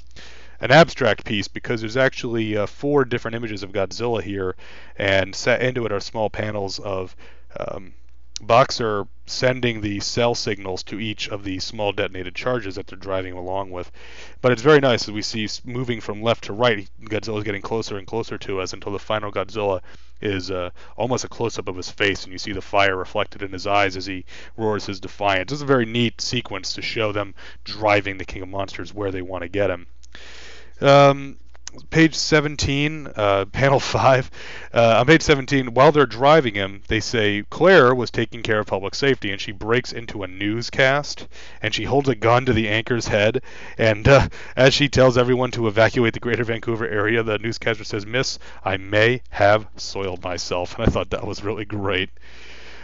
an abstract piece because there's actually uh, four different images of Godzilla here, and set into it are small panels of um, Boxer sending the cell signals to each of the small detonated charges that they're driving along with. But it's very nice as we see moving from left to right, Godzilla is getting closer and closer to us until the final Godzilla is uh, almost a close up of his face, and you see the fire reflected in his eyes as he roars his defiance. It's a very neat sequence to show them driving the King of Monsters where they want to get him. Um, page 17, uh, panel 5. Uh, on page 17, while they're driving him, they say Claire was taking care of public safety, and she breaks into a newscast, and she holds a gun to the anchor's head, and uh, as she tells everyone to evacuate the greater Vancouver area, the newscaster says, Miss, I may have soiled myself, and I thought that was really great.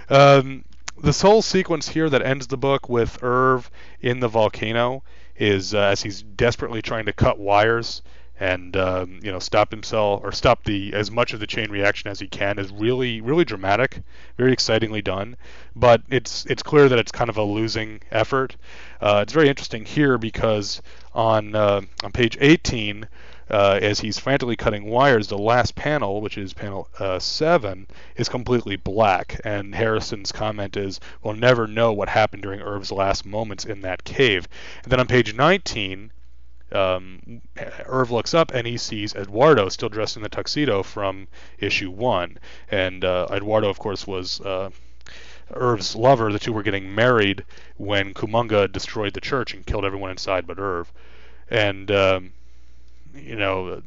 Um, this whole sequence here that ends the book with Irv in the volcano is uh, as he's desperately trying to cut wires and um, you know stop himself or stop the as much of the chain reaction as he can is really really dramatic, very excitingly done. But it's it's clear that it's kind of a losing effort. Uh, it's very interesting here because on uh, on page 18. Uh, as he's frantically cutting wires, the last panel, which is panel uh, 7, is completely black. And Harrison's comment is, We'll never know what happened during Irv's last moments in that cave. And then on page 19, um, Irv looks up and he sees Eduardo still dressed in the tuxedo from issue one. And uh, Eduardo, of course, was uh, Irv's lover. The two were getting married when Kumonga destroyed the church and killed everyone inside but Irv. And, um, you know,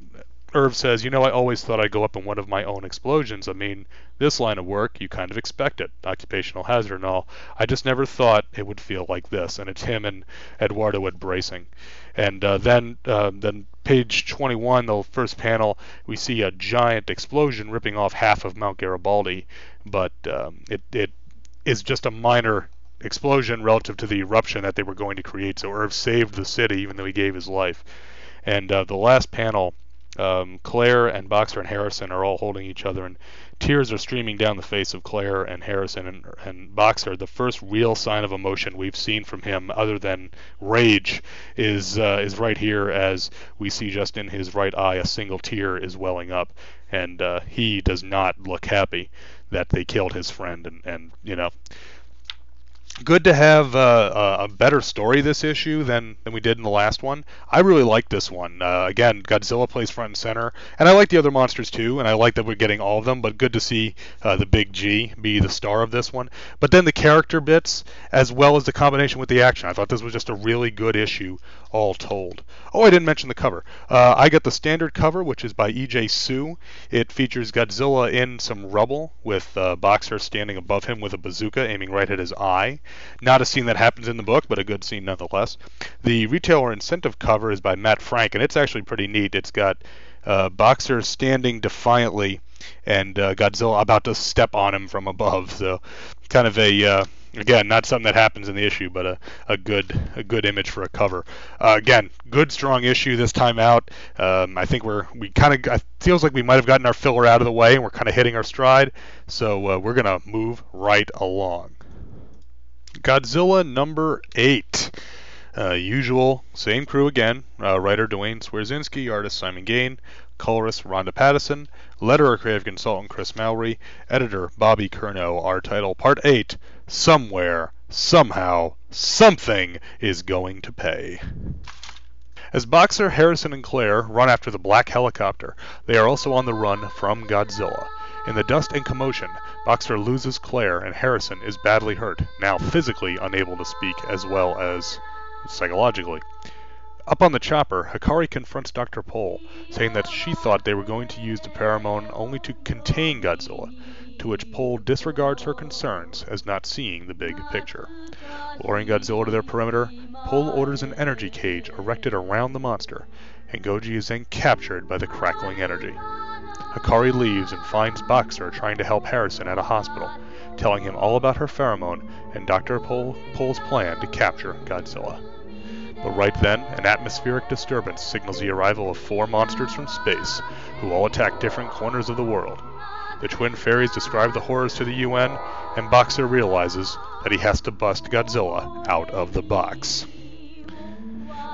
Irv says, You know, I always thought I'd go up in one of my own explosions. I mean, this line of work, you kind of expect it, occupational hazard and all. I just never thought it would feel like this. And it's him and Eduardo embracing. And uh, then, uh, then page 21, the first panel, we see a giant explosion ripping off half of Mount Garibaldi. But um, it, it is just a minor explosion relative to the eruption that they were going to create. So Irv saved the city, even though he gave his life. And uh, the last panel um, Claire and Boxer and Harrison are all holding each other, and tears are streaming down the face of Claire and Harrison and, and Boxer. The first real sign of emotion we've seen from him, other than rage, is uh, is right here as we see just in his right eye a single tear is welling up, and uh, he does not look happy that they killed his friend, and and you know good to have uh, a better story this issue than, than we did in the last one. I really like this one. Uh, again, Godzilla plays front and center, and I like the other monsters too, and I like that we're getting all of them. But good to see uh, the Big G be the star of this one. But then the character bits, as well as the combination with the action, I thought this was just a really good issue all told. Oh, I didn't mention the cover. Uh, I got the standard cover, which is by E.J. Su. It features Godzilla in some rubble with uh, Boxer standing above him with a bazooka aiming right at his eye. Not a scene that happens in the book, but a good scene nonetheless. The retailer incentive cover is by Matt Frank, and it's actually pretty neat. It's got uh, Boxer standing defiantly and uh, Godzilla about to step on him from above. So, kind of a uh, again, not something that happens in the issue, but a, a good a good image for a cover. Uh, again, good strong issue this time out. Um, I think we're we kind of it feels like we might have gotten our filler out of the way and we're kind of hitting our stride. So uh, we're gonna move right along. Godzilla number eight. Uh, usual, same crew again. Uh, writer Duane Swierczynski, artist Simon Gane, colorist Ronda Pattison, letterer creative consultant Chris Mowry, editor Bobby Curnow. Our title, Part 8 Somewhere, Somehow, Something is Going to Pay. As Boxer, Harrison, and Claire run after the black helicopter, they are also on the run from Godzilla. In the dust and commotion, Boxer loses Claire and Harrison is badly hurt, now physically unable to speak as well as psychologically. Up on the chopper, Hikari confronts Dr. Pol, saying that she thought they were going to use the pheromone only to contain Godzilla, to which Pol disregards her concerns as not seeing the big picture. Luring Godzilla to their perimeter, Pol orders an energy cage erected around the monster, and Goji is then captured by the crackling energy. Hikari leaves and finds Boxer trying to help Harrison at a hospital, telling him all about her pheromone and Dr. Pol- Pol's plan to capture Godzilla. But right then, an atmospheric disturbance signals the arrival of four monsters from space, who all attack different corners of the world. The twin fairies describe the horrors to the UN, and Boxer realizes that he has to bust Godzilla out of the box.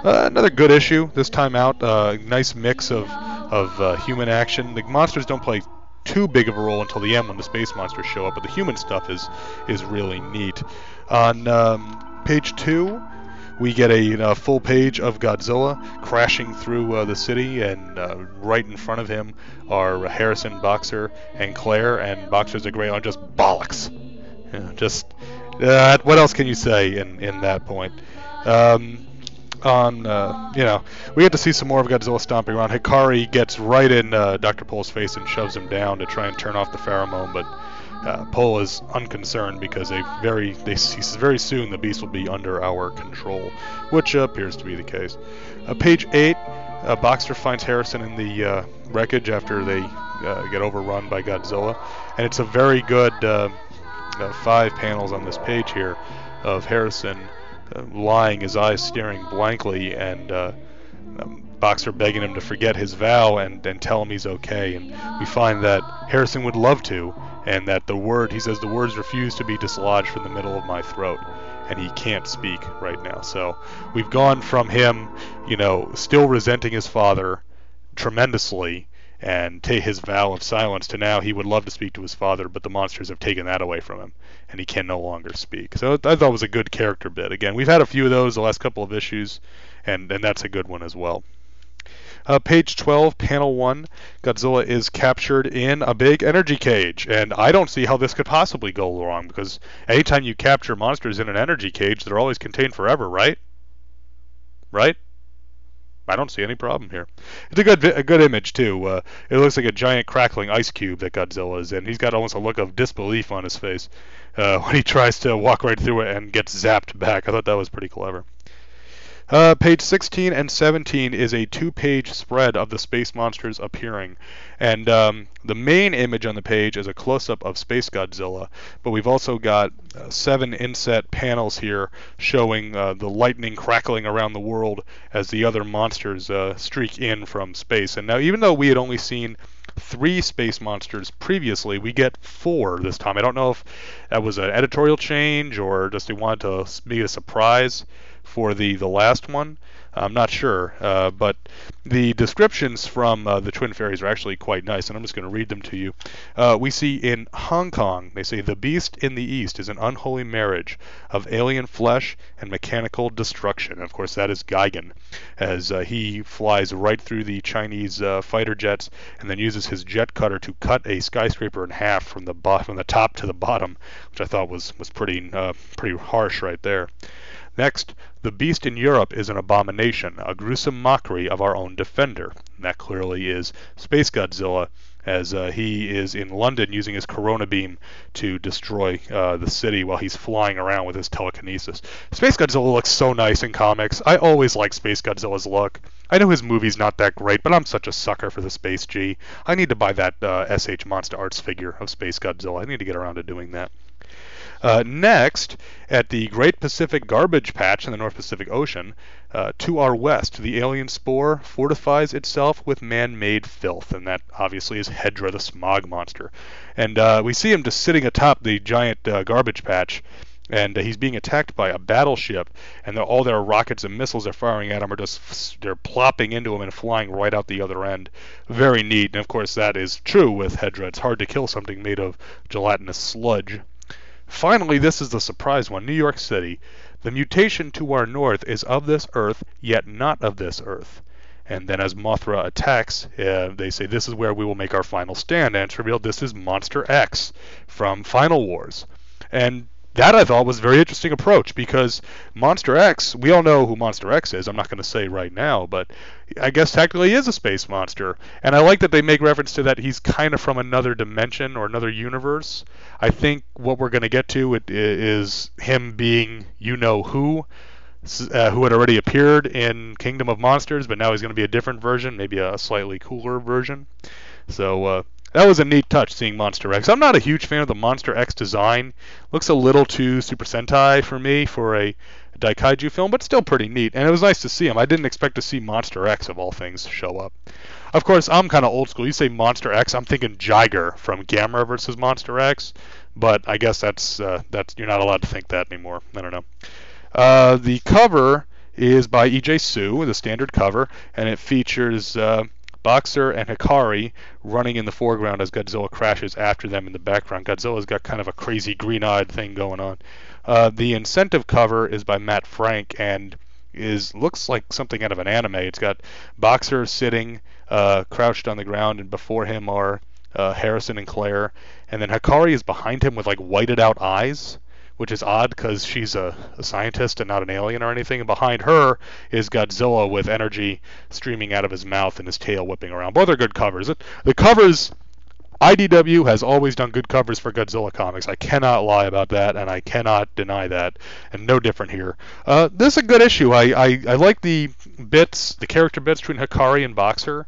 Uh, another good issue this time out. Uh, nice mix of of uh, human action. The monsters don't play too big of a role until the end when the space monsters show up, but the human stuff is is really neat. On um, page two, we get a full page of Godzilla crashing through uh, the city, and uh, right in front of him are Harrison, Boxer, and Claire. And Boxer's a great on just bollocks. Just uh, what else can you say in in that point? Um, on, uh, you know, we get to see some more of Godzilla stomping around. Hikari gets right in uh, Dr. Pole's face and shoves him down to try and turn off the pheromone, but uh, Pole is unconcerned because they very they he says very soon the beast will be under our control, which appears to be the case. Uh, page eight, uh, Boxer finds Harrison in the uh, wreckage after they get overrun by Godzilla, and it's a very good five panels on this page here of Harrison lying, his eyes staring blankly, and um, Boxer begging him to forget his vow and, and tell him he's okay. And we find that Harrison would love to, and that the word, he says, the words refuse to be dislodged from the middle of my throat. And he can't speak right now. So we've gone from him, you know, still resenting his father tremendously and take his vow of silence to now he would love to speak to his father, but the monsters have taken that away from him, and he can no longer speak. So I thought was a good character bit. Again, we've had a few of those the last couple of issues, and, and that's a good one as well. Uh, page 12, panel 1, Godzilla is captured in a big energy cage. And I don't see how this could possibly go wrong, because anytime you capture monsters in an energy cage, they're always contained forever, right? Right? I don't see any problem here. It's a good a good image too. Uh, it looks like a giant crackling ice cube that Godzilla is in. He's got almost a look of disbelief on his face uh, when he tries to walk right through it and gets zapped back. I thought that was pretty clever. Uh, page 16 and 17 is a two-page spread of the space monsters appearing, and um, the main image on the page is a close-up of Space Godzilla, but we've also got uh, seven inset panels here showing uh, the lightning crackling around the world as the other monsters uh, streak in from space. And now, even though we had only seen three space monsters previously. We get four this time. I don't know if that was an editorial change or just they wanted to be a surprise for the, the last one. I'm not sure, uh, but the descriptions from uh, the Twin Fairies are actually quite nice, and I'm just going to read them to you. Uh, we see in Hong Kong, they say, the beast in the east is an unholy marriage of alien flesh and mechanical destruction. And of course, that is Gigan, as uh, he flies right through the Chinese uh, fighter jets and then uses his jet cutter to cut a skyscraper in half from the bo- from the top to the bottom, which I thought was was pretty uh, pretty harsh right there. Next, the beast in Europe is an abomination, a gruesome mockery of our own defender. That clearly is Space Godzilla, as uh, he is in London using his Corona beam to destroy uh, the city while he's flying around with his telekinesis. Space Godzilla looks so nice in comics. I always like Space Godzilla's look. I know his movie's not that great, but I'm such a sucker for the Space G. I need to buy that uh, SH Monster Arts figure of Space Godzilla. I need to get around to doing that. Uh, next, at the Great Pacific Garbage Patch in the North Pacific Ocean, uh, to our west, the alien spore fortifies itself with man-made filth, and that obviously is Hedorah, the smog monster. And uh, we see him just sitting atop the giant uh, garbage patch, and uh, he's being attacked by a battleship, and all their rockets and missiles they're firing at him are just they're plopping into him and flying right out the other end. Very neat, and of course that is true with Hedorah. It's hard to kill something made of gelatinous sludge. Finally, this is the surprise one New York City. The mutation to our north is of this earth, yet not of this earth. And then as Mothra attacks, uh, they say this is where we will make our final stand. And it's revealed this is Monster X from Final Wars. And that I thought was a very interesting approach because Monster X, we all know who Monster X is. I'm not going to say right now, but I guess technically he is a space monster. And I like that they make reference to that he's kind of from another dimension or another universe. I think what we're going to get to is him being you know who. Uh, who had already appeared in Kingdom of Monsters, but now he's going to be a different version, maybe a slightly cooler version. So uh, that was a neat touch seeing Monster X. I'm not a huge fan of the Monster X design. Looks a little too Super Sentai for me for a Daikaiju film, but still pretty neat. And it was nice to see him. I didn't expect to see Monster X of all things show up. Of course, I'm kind of old school. You say Monster X, I'm thinking Jiger from Gamera versus Monster X, but I guess that's uh, that's you're not allowed to think that anymore. I don't know. Uh, the cover is by E.J. Su, the standard cover, and it features uh, Boxer and Hikari running in the foreground as Godzilla crashes after them in the background. Godzilla's got kind of a crazy green-eyed thing going on. Uh, the incentive cover is by Matt Frank and is looks like something out of an anime. It's got Boxer sitting uh, crouched on the ground, and before him are uh, Harrison and Claire, and then Hikari is behind him with like whited out eyes, which is odd because she's a, a, scientist and not an alien or anything. And behind her is Godzilla with energy streaming out of his mouth and his tail whipping around. Both are good covers. The covers IDW has always done good covers for Godzilla comics. I cannot lie about that, and I cannot deny that. And no different here. Uh, this is a good issue. I, I, I like the bits, the character bits between Hikari and Boxer.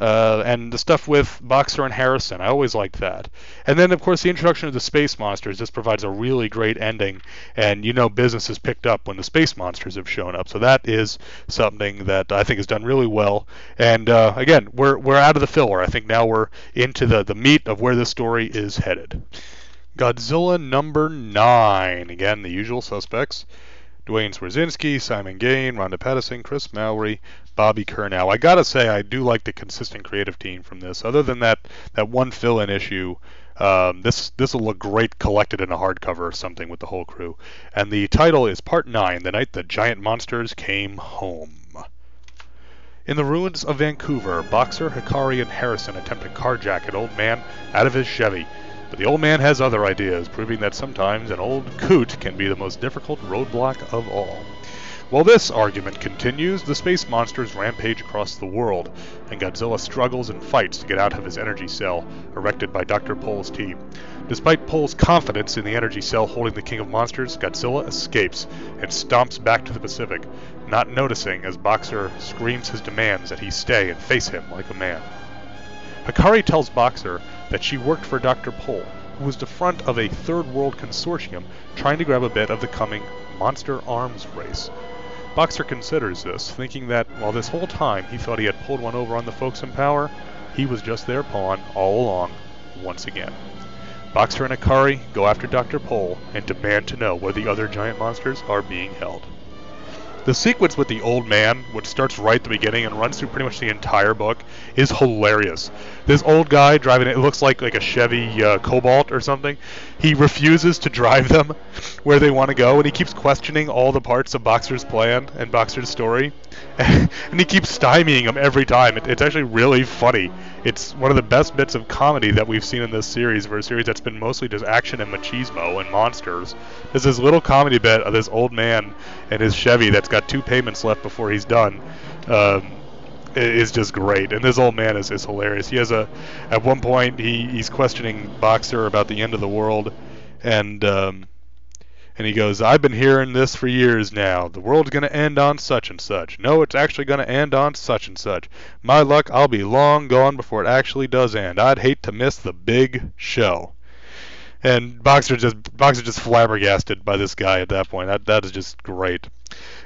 Uh, and the stuff with Boxer and Harrison. I always liked that. And then, of course, the introduction of the space monsters just provides a really great ending. And you know, business is picked up when the space monsters have shown up. So that is something that I think is done really well. And uh, again, we're we're out of the filler. I think now we're into the the meat of where this story is headed. Godzilla number nine. Again, the usual suspects. Duane Swierczynski, Simon Gane, Ronda Pattison, Chris Mowry, Bobby Curnow. I gotta say, I do like the consistent creative team from this. Other than that, that one fill-in issue, um, this this will look great collected in a hardcover or something with the whole crew. And the title is Part Nine: The Night the Giant Monsters Came Home. In the ruins of Vancouver, Boxer, Hikari, and Harrison attempt to carjack an old man out of his Chevy. But the old man has other ideas, proving that sometimes an old coot can be the most difficult roadblock of all. While this argument continues, the space monsters rampage across the world, and Godzilla struggles and fights to get out of his energy cell, erected by Dr. Pole's team. Despite Pole's confidence in the energy cell holding the King of Monsters, Godzilla escapes and stomps back to the Pacific, not noticing as Boxer screams his demands that he stay and face him like a man. Hikari tells Boxer that she worked for Dr. Pole, who was the front of a third world consortium trying to grab a bit of the coming monster arms race. Boxer considers this, thinking that while this whole time he thought he had pulled one over on the folks in power, he was just their pawn all along, once again. Boxer and Hikari go after Dr. Pole and demand to know where the other giant monsters are being held. The sequence with the old man, which starts right at the beginning and runs through pretty much the entire book, is hilarious. This old guy driving it looks like like a Chevy uh, Cobalt or something. He refuses to drive them where they want to go, and he keeps questioning all the parts of Boxer's plan and Boxer's story, and he keeps stymieing them every time. It, it's actually really funny. It's one of the best bits of comedy that we've seen in this series, for a series that's been mostly just action and machismo and monsters. There's this little comedy bit of this old man and his Chevy that's got two payments left before he's done. Um, is just great, and this old man is, is hilarious. He has a, at one point he, he's questioning Boxer about the end of the world, and um, and he goes, I've been hearing this for years now. The world's going to end on such and such. No, it's actually going to end on such and such. My luck, I'll be long gone before it actually does end. I'd hate to miss the big show. And Boxer just Boxer just flabbergasted by this guy at that point. That that is just great.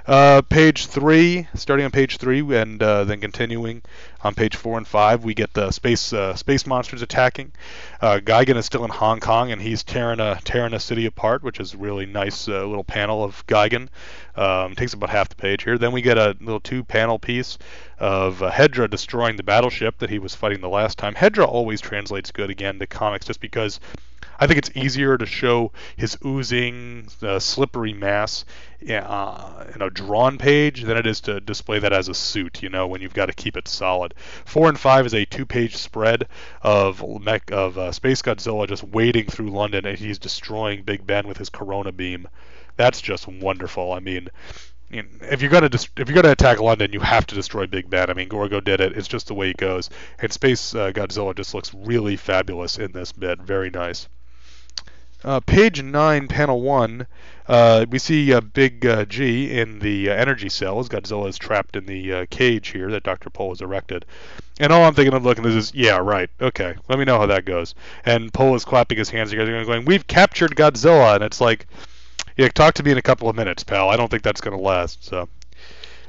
Uh, page three, starting on page three, and uh, then continuing on page four and five, we get the space uh, space monsters attacking. Uh, Gigan is still in Hong Kong, and he's tearing a tearing a city apart, which is a really nice uh, little panel of Gigan. Um, takes about half the page here. Then we get a little two-panel piece of uh, Hedorah destroying the battleship that he was fighting the last time. Hedorah always translates good again to comics, just because I think it's easier to show his oozing, uh, slippery mass uh, in a drawn page than it is to display that as a suit. You know, when you've got to keep it solid. Four and five is a two-page spread of mech, of uh, Space Godzilla just wading through London, and he's destroying Big Ben with his Corona beam. That's just wonderful. I mean, if you're gonna if you're gonna attack London, you have to destroy Big Ben. I mean, Gorgo did it. It's just the way it goes. And Space uh, Godzilla just looks really fabulous in this bit. Very nice. Uh, page 9, panel 1, uh, we see a big uh, G in the uh, energy cells. Godzilla is trapped in the uh, cage here that Dr. Pole has erected. And all I'm thinking of looking at this is, yeah, right, okay, let me know how that goes. And Pole is clapping his hands together and going, we've captured Godzilla. And it's like, Yeah, talk to me in a couple of minutes, pal. I don't think that's going to last. So.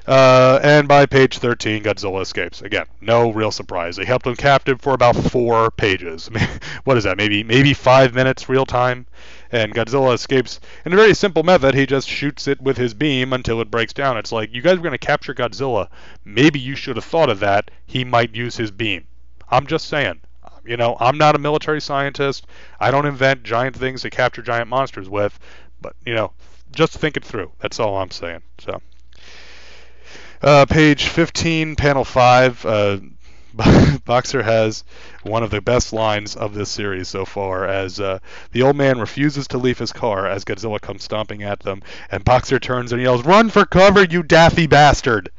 Uh, and by page 13, Godzilla escapes. Again, no real surprise. They held him captive for about four pages. what is that? Maybe maybe five minutes real time. And Godzilla escapes in a very simple method. He just shoots it with his beam until it breaks down. It's like you guys were going to capture Godzilla. Maybe you should have thought of that. He might use his beam. I'm just saying. You know, I'm not a military scientist. I don't invent giant things to capture giant monsters with. But you know, just think it through. That's all I'm saying. So. Uh, page 15, panel 5. Uh, Boxer has one of the best lines of this series so far as uh, the old man refuses to leave his car as Godzilla comes stomping at them, and Boxer turns and yells, Run for cover, you daffy bastard!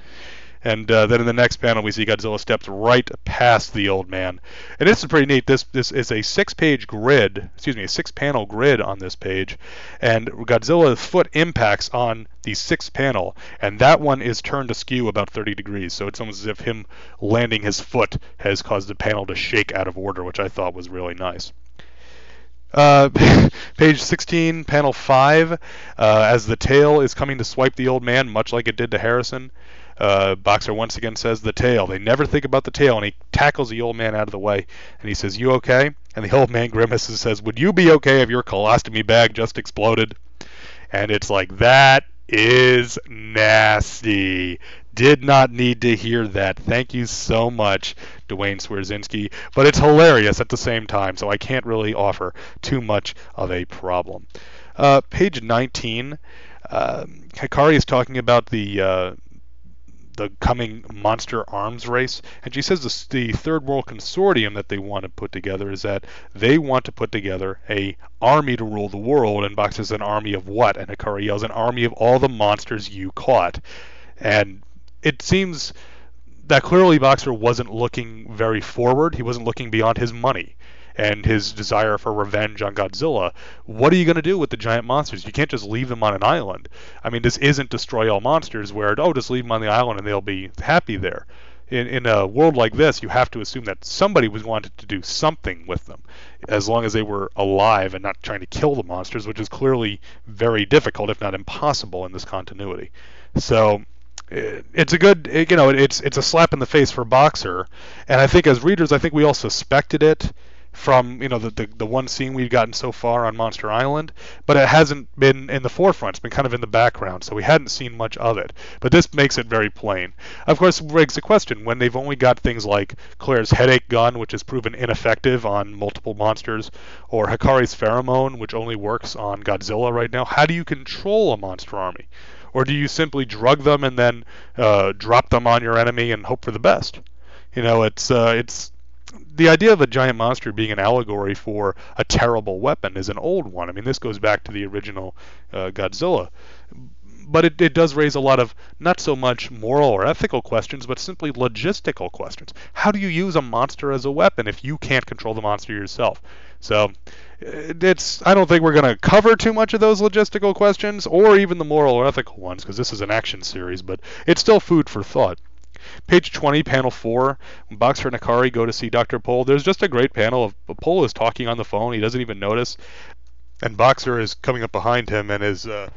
And uh, then in the next panel, we see Godzilla steps right past the old man. And this is pretty neat. This this is a six-page grid, excuse me, a six-panel grid on this page, and Godzilla's foot impacts on the sixth panel, and that one is turned askew about 30 degrees. So it's almost as if him landing his foot has caused the panel to shake out of order, which I thought was really nice. Uh, page 16, panel 5, uh, as the tail is coming to swipe the old man, much like it did to Harrison. Uh, Boxer once again says the tail. They never think about the tail, and he tackles the old man out of the way, and he says, "You okay?" And the old man grimaces and says, "Would you be okay if your colostomy bag just exploded?" And it's like that is nasty. Did not need to hear that. Thank you so much, Duane Swierczynski. But it's hilarious at the same time, so I can't really offer too much of a problem. Uh, page 19. Uh, Hikari is talking about the uh, the coming monster arms race. And she says the Third World Consortium that they want to put together is that they want to put together a army to rule the world. And Box says an army of what? And Hikari yells, an army of all the monsters you caught. And it seems that clearly Boxer wasn't looking very forward. He wasn't looking beyond his money and his desire for revenge on Godzilla, what are you going to do with the giant monsters? You can't just leave them on an island. I mean, this isn't Destroy All Monsters where, oh, just leave them on the island and they'll be happy there. In, in a world like this, you have to assume that somebody was wanted to do something with them, as long as they were alive and not trying to kill the monsters, which is clearly very difficult, if not impossible, in this continuity. So eh, it's a good eh, you know it's it's a slap in the face for boxer and i think as readers i think we all suspected it from you know the, the, the one scene we've gotten so far on Monster Island, but it hasn't been in the forefront. It's been kind of in the background, so we hadn't seen much of it. But this makes it very plain. Of course, begs the question: when they've only got things like Claire's headache gun, which has proven ineffective on multiple monsters, or Hikari's pheromone, which only works on Godzilla right now, how do you control a monster army? Or do you simply drug them and then uh, drop them on your enemy and hope for the best? You know, it's uh, it's the idea of a giant monster being an allegory for a terrible weapon is an old one. I mean, this goes back to the original uh, Godzilla. But it, it does raise a lot of not so much moral or ethical questions, but simply logistical questions. How do you use a monster as a weapon if you can't control the monster yourself? So it's I don't think we're going to cover too much of those logistical questions or even the moral or ethical ones because this is an action series, but it's still food for thought. Page 20, panel 4, when Boxer and Hikari go to see Dr. Pol, there's just a great panel of Pol is talking on the phone. He doesn't even notice. And Boxer is coming up behind him and is uh,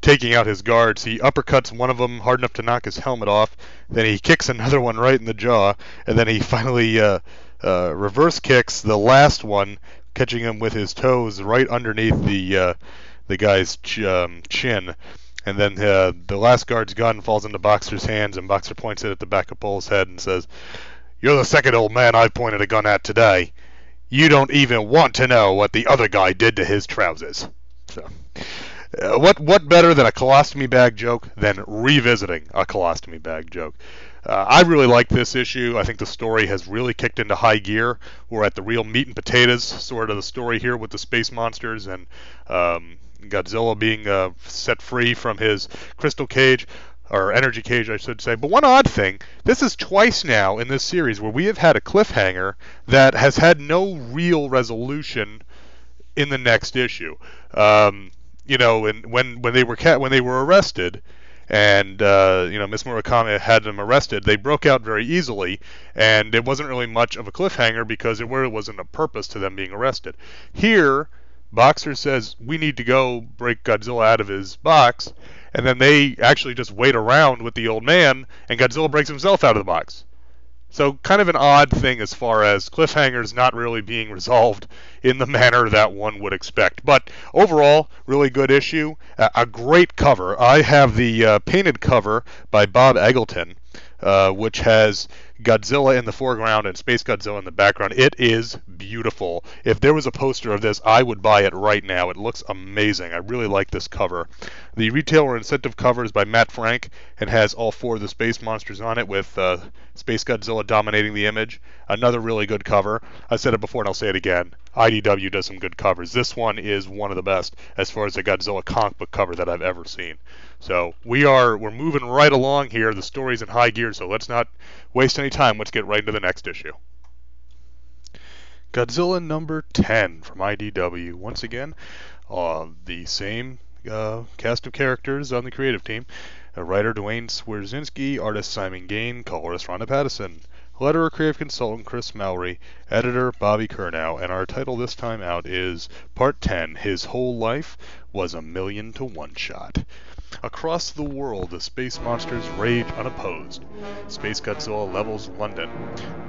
taking out his guards. He uppercuts one of them hard enough to knock his helmet off. Then he kicks another one right in the jaw. And then he finally uh, uh, reverse kicks the last one, catching him with his toes right underneath the uh, the guy's ch- um, chin. And then uh, the last guard's gun falls into Boxer's hands, and Boxer points it at the back of Pol's head and says, You're the second old man I've pointed a gun at today. You don't even want to know what the other guy did to his trousers. So, uh, what what better than a colostomy bag joke than revisiting a colostomy bag joke? Uh, I really like this issue. I think the story has really kicked into high gear. We're at the real meat and potatoes sort of the story here with the space monsters and um, Godzilla being uh, set free from his crystal cage or energy cage, I should say. But one odd thing, this is twice now in this series where we have had a cliffhanger that has had no real resolution in the next issue. Um, you know, and when when they were ca- when they were arrested, and uh, you know Miss Murakami had them arrested, they broke out very easily, and it wasn't really much of a cliffhanger because it really wasn't a purpose to them being arrested. Here, Boxer says, We need to go break Godzilla out of his box. And then they actually just wait around with the old man, and Godzilla breaks himself out of the box. So, kind of an odd thing as far as cliffhangers not really being resolved in the manner that one would expect. But overall, really good issue. A great cover. I have the uh, painted cover by Bob Eggleton, uh, which has Godzilla in the foreground and Space Godzilla in the background. It is beautiful. If there was a poster of this, I would buy it right now. It looks amazing. I really like this cover. The retailer incentive cover is by Matt Frank and has all four of the space monsters on it with uh, Space Godzilla dominating the image. Another really good cover. I said it before and I'll say it again. IDW does some good covers. This one is one of the best as far as a Godzilla comic book cover that I've ever seen. So we are we're moving right along here. The story's in high gear, so let's not waste any time. Let's get right into the next issue. Godzilla number 10 from IDW. Once again, uh, the same uh, cast of characters on the creative team. Uh, writer Duane Swierczynski, artist Simon Gane, colorist Ronda Pattison, letterer creative consultant Chris Mowry, editor Bobby Curnow, and our title this time out is Part 10 His Whole Life Was a Million to One Shot. Across the world, the space monsters rage unopposed. Space Godzilla levels London.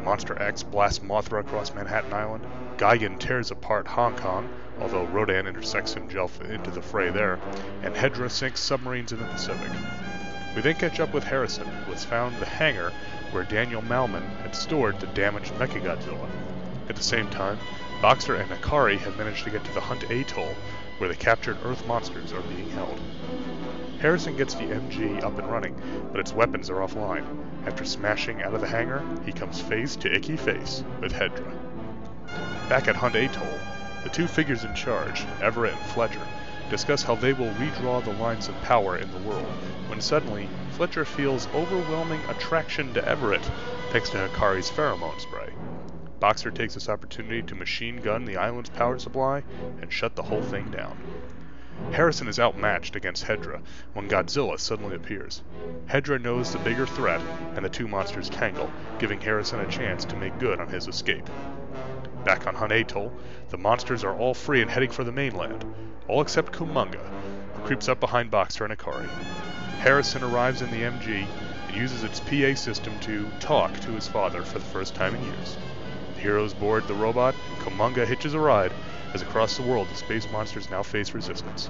Monster X blasts Mothra across Manhattan Island. Gigan tears apart Hong Kong, although Rodan intersects himself into the fray there. And Hedorah sinks submarines in the Pacific. We then catch up with Harrison, who has found the hangar where Daniel Malman had stored the damaged Mechagodzilla. At the same time, Boxer and Hikari have managed to get to the Hunt Atoll, where the captured Earth monsters are being held. Harrison gets the MG up and running, but its weapons are offline. After smashing out of the hangar, he comes face to icky face with Hedorah. Back at Hunt Atoll, the two figures in charge, Everett and Fletcher, discuss how they will redraw the lines of power in the world, when suddenly, Fletcher feels overwhelming attraction to Everett, thanks to Hikari's pheromone spray. Boxer takes this opportunity to machine gun the island's power supply and shut the whole thing down. Harrison is outmatched against Hedorah when Godzilla suddenly appears. Hedorah knows the bigger threat, and the two monsters tangle, giving Harrison a chance to make good on his escape. Back on Hunt Atoll, the monsters are all free and heading for the mainland, all except Kumonga, who creeps up behind Boxer and Hikari. Harrison arrives in the MG and uses its PA system to talk to his father for the first time in years. The heroes board the robot, and Kumonga hitches a ride as across the world the space monsters now face resistance.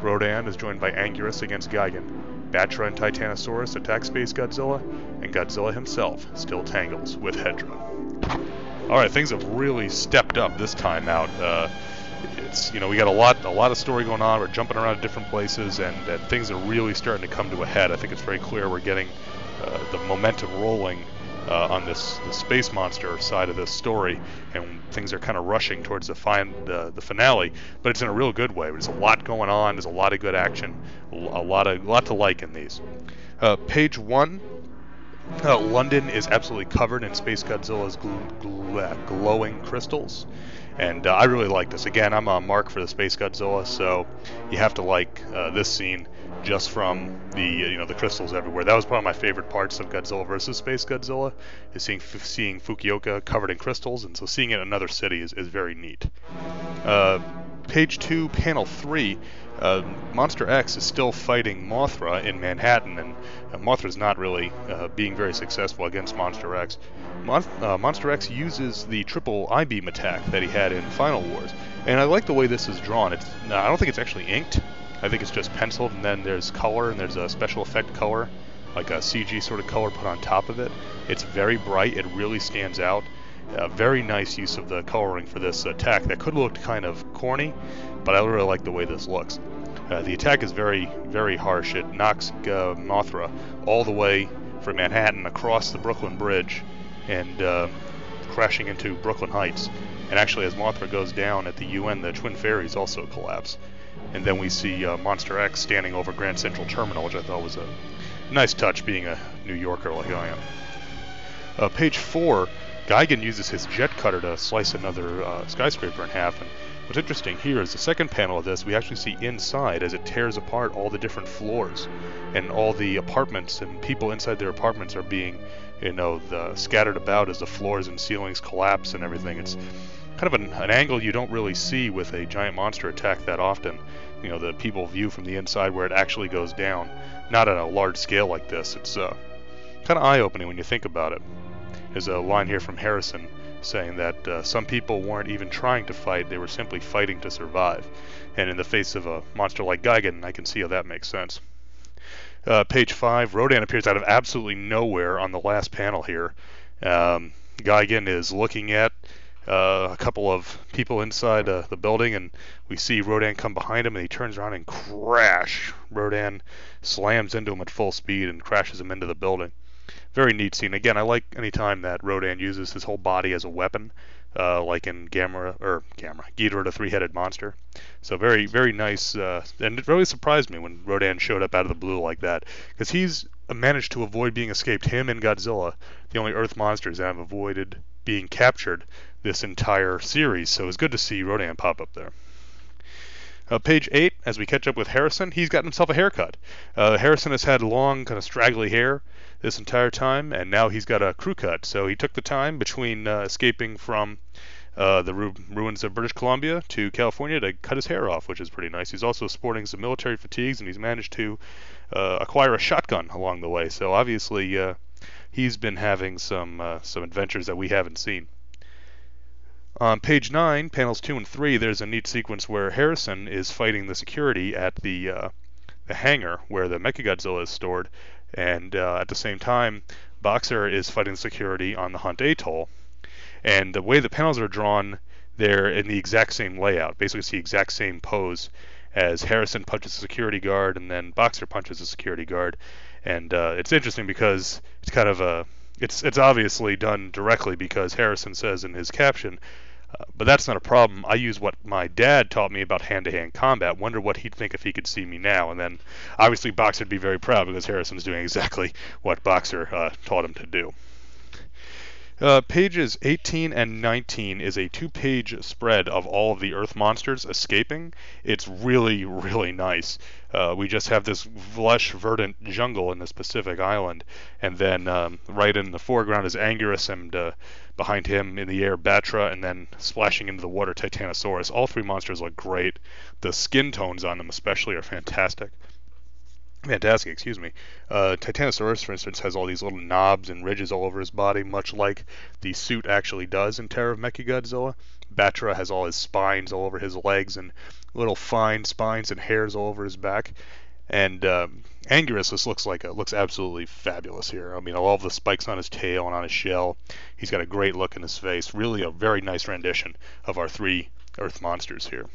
Rodan is joined by Anguirus against Gigan. Batra and Titanosaurus attack Space Godzilla, and Godzilla himself still tangles with Hedorah. Alright, things have really stepped up this time out. Uh, it's you know we got a lot a lot of story going on. We're jumping around to different places, and, and things are really starting to come to a head. I think it's very clear we're getting uh, the momentum rolling uh, on this the space monster side of this story, and things are kind of rushing towards the fine the, the finale. But it's in a real good way. There's a lot going on. There's a lot of good action. A lot of a lot to like in these. Uh, page one. Uh, London is absolutely covered in Space Godzilla's gl- gl- glowing crystals, and uh, I really like this. Again, I'm a mark for the Space Godzilla, so you have to like uh, this scene just from the you know the crystals everywhere. That was probably my favorite parts of Godzilla versus Space Godzilla is seeing seeing Fukuoka covered in crystals, and so seeing it in another city is, is very neat. Uh, page two, panel three. Uh, Monster X is still fighting Mothra in Manhattan, and uh, Mothra's not really uh, being very successful against Monster X. Uh, Monster X uses the triple I beam attack that he had in Final Wars, and I like the way this is drawn. It's I don't think it's actually inked. I think it's just penciled, and then there's color, and there's a special effect color, like a CG sort of color put on top of it. It's very bright. It really stands out. A very nice use of the coloring for this attack that could look kind of corny, but I really like the way this looks. Uh, the attack is very, very harsh. It knocks uh, Mothra all the way from Manhattan across the Brooklyn Bridge and uh, crashing into Brooklyn Heights. And actually, as Mothra goes down at the UN, the Twin Ferries also collapse. And then we see uh, Monster X standing over Grand Central Terminal, which I thought was a nice touch, being a New Yorker like I am. Uh, page four, Gigan uses his jet cutter to slice another uh, skyscraper in half. And what's interesting here is the second panel of this, we actually see inside as it tears apart all the different floors, and all the apartments and people inside their apartments are being, you know, the, scattered about as the floors and ceilings collapse and everything. It's kind of an, an angle you don't really see with a giant monster attack that often. You know, the people view from the inside where it actually goes down, not on a large scale like this. It's uh, kind of eye-opening when you think about it. There's a line here from Harrison saying that uh, some people weren't even trying to fight; they were simply fighting to survive. And in the face of a monster like Gigan, I can see how that makes sense. Uh, page five, Rodan appears out of absolutely nowhere on the last panel here. Um, Gigan is looking at uh, a couple of people inside uh, the building, and we see Rodan come behind him, and he turns around and crash. Rodan slams into him at full speed and crashes him into the building. Very neat scene. Again, I like any time that Rodan uses his whole body as a weapon, uh, like in Gamera or Gamera, Ghidorah the three-headed monster. So very, very nice, uh, and it really surprised me when Rodan showed up out of the blue like that, because he's managed to avoid being escaped. Him and Godzilla, the only Earth monsters that have avoided being captured this entire series. So it's good to see Rodan pop up there. Uh, page 8, as we catch up with Harrison, he's got himself a haircut. Uh, Harrison has had long, kind of straggly hair this entire time, and now he's got a crew cut. So he took the time between uh, escaping from uh, the ru- ruins of British Columbia to California to cut his hair off, which is pretty nice. He's also sporting some military fatigues, and he's managed to uh, acquire a shotgun along the way. So obviously, uh, he's been having some uh, some adventures that we haven't seen. On page 9, panels 2 and 3, there's a neat sequence where Harrison is fighting the security at the, uh, the hangar where the Mechagodzilla is stored, and uh, at the same time, Boxer is fighting the security on the Hunt Atoll. And the way the panels are drawn, they're in the exact same layout. Basically, it's the exact same pose as Harrison punches a security guard and then Boxer punches a security guard. And uh, it's interesting because it's kind of a it's it's obviously done directly because Harrison says in his caption, uh, but that's not a problem. I use what my dad taught me about hand-to-hand combat. Wonder what he'd think if he could see me now. And then, obviously, Boxer would be very proud because Harrison's doing exactly what Boxer uh, taught him to do. Uh, pages 18 and 19 is a two page spread of all of the Earth monsters escaping. It's really, really nice. Uh, we just have this lush, verdant jungle in this Pacific island, and then um, right in the foreground is Anguirus, and uh, behind him in the air, Batra, and then splashing into the water, Titanosaurus. All three monsters look great. The skin tones on them, especially, are fantastic fantastic, excuse me. Uh, Titanosaurus, for instance, has all these little knobs and ridges all over his body, much like the suit actually does in Terror of Mechagodzilla. Batra has all his spines all over his legs and little fine spines and hairs all over his back. And um, Anguirus just looks like a, looks absolutely fabulous here. I mean, all of the spikes on his tail and on his shell. He's got a great look in his face. Really, a very nice rendition of our three Earth monsters here.